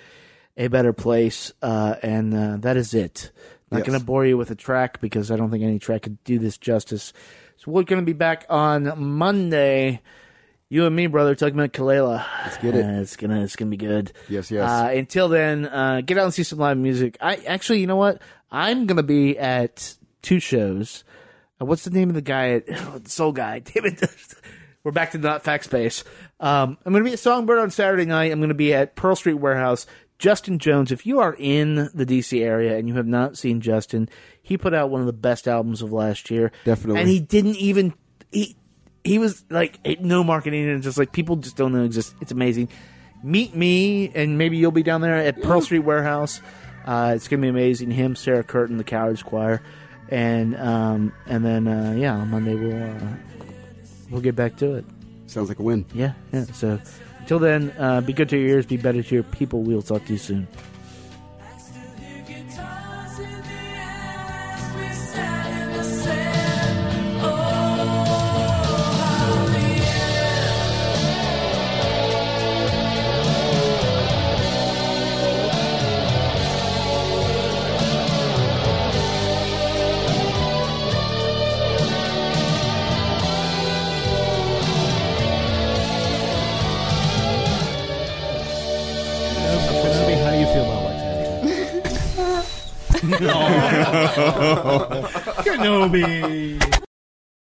a better place, uh, and uh, that is it. Not Yes. going to bore you with a track because I don't think any track could do this justice. So we're going to be back on Monday. You and me, brother, talking about Kelela. Let's get it. it's gonna it's gonna be good. Yes, yes. Uh, until then, uh, get out and see some live music. I actually, you know what? I'm gonna be at two shows. Uh, what's the name of the guy at Soul Guy? Damn it! We're back to not fact space. Um, I'm gonna be at Songbyrd on Saturday night. I'm gonna be at Pearl Street Warehouse. Justin Jones. If you are in the DC area and you have not seen Justin, he put out one of the best albums of last year. Definitely. and he didn't even he he was like no marketing and just like people just don't know exist. It's amazing. Meet me and maybe you'll be down there at Pearl Street Warehouse. Uh, it's gonna be amazing. Him, Sarah Curtin, the Cowards Choir, and um, and then uh, yeah, on Monday we'll uh, we'll get back to it. Sounds like a win. Yeah, yeah. So until then, uh, be good to your ears, be better to your people. We'll talk to you soon. Kenobi.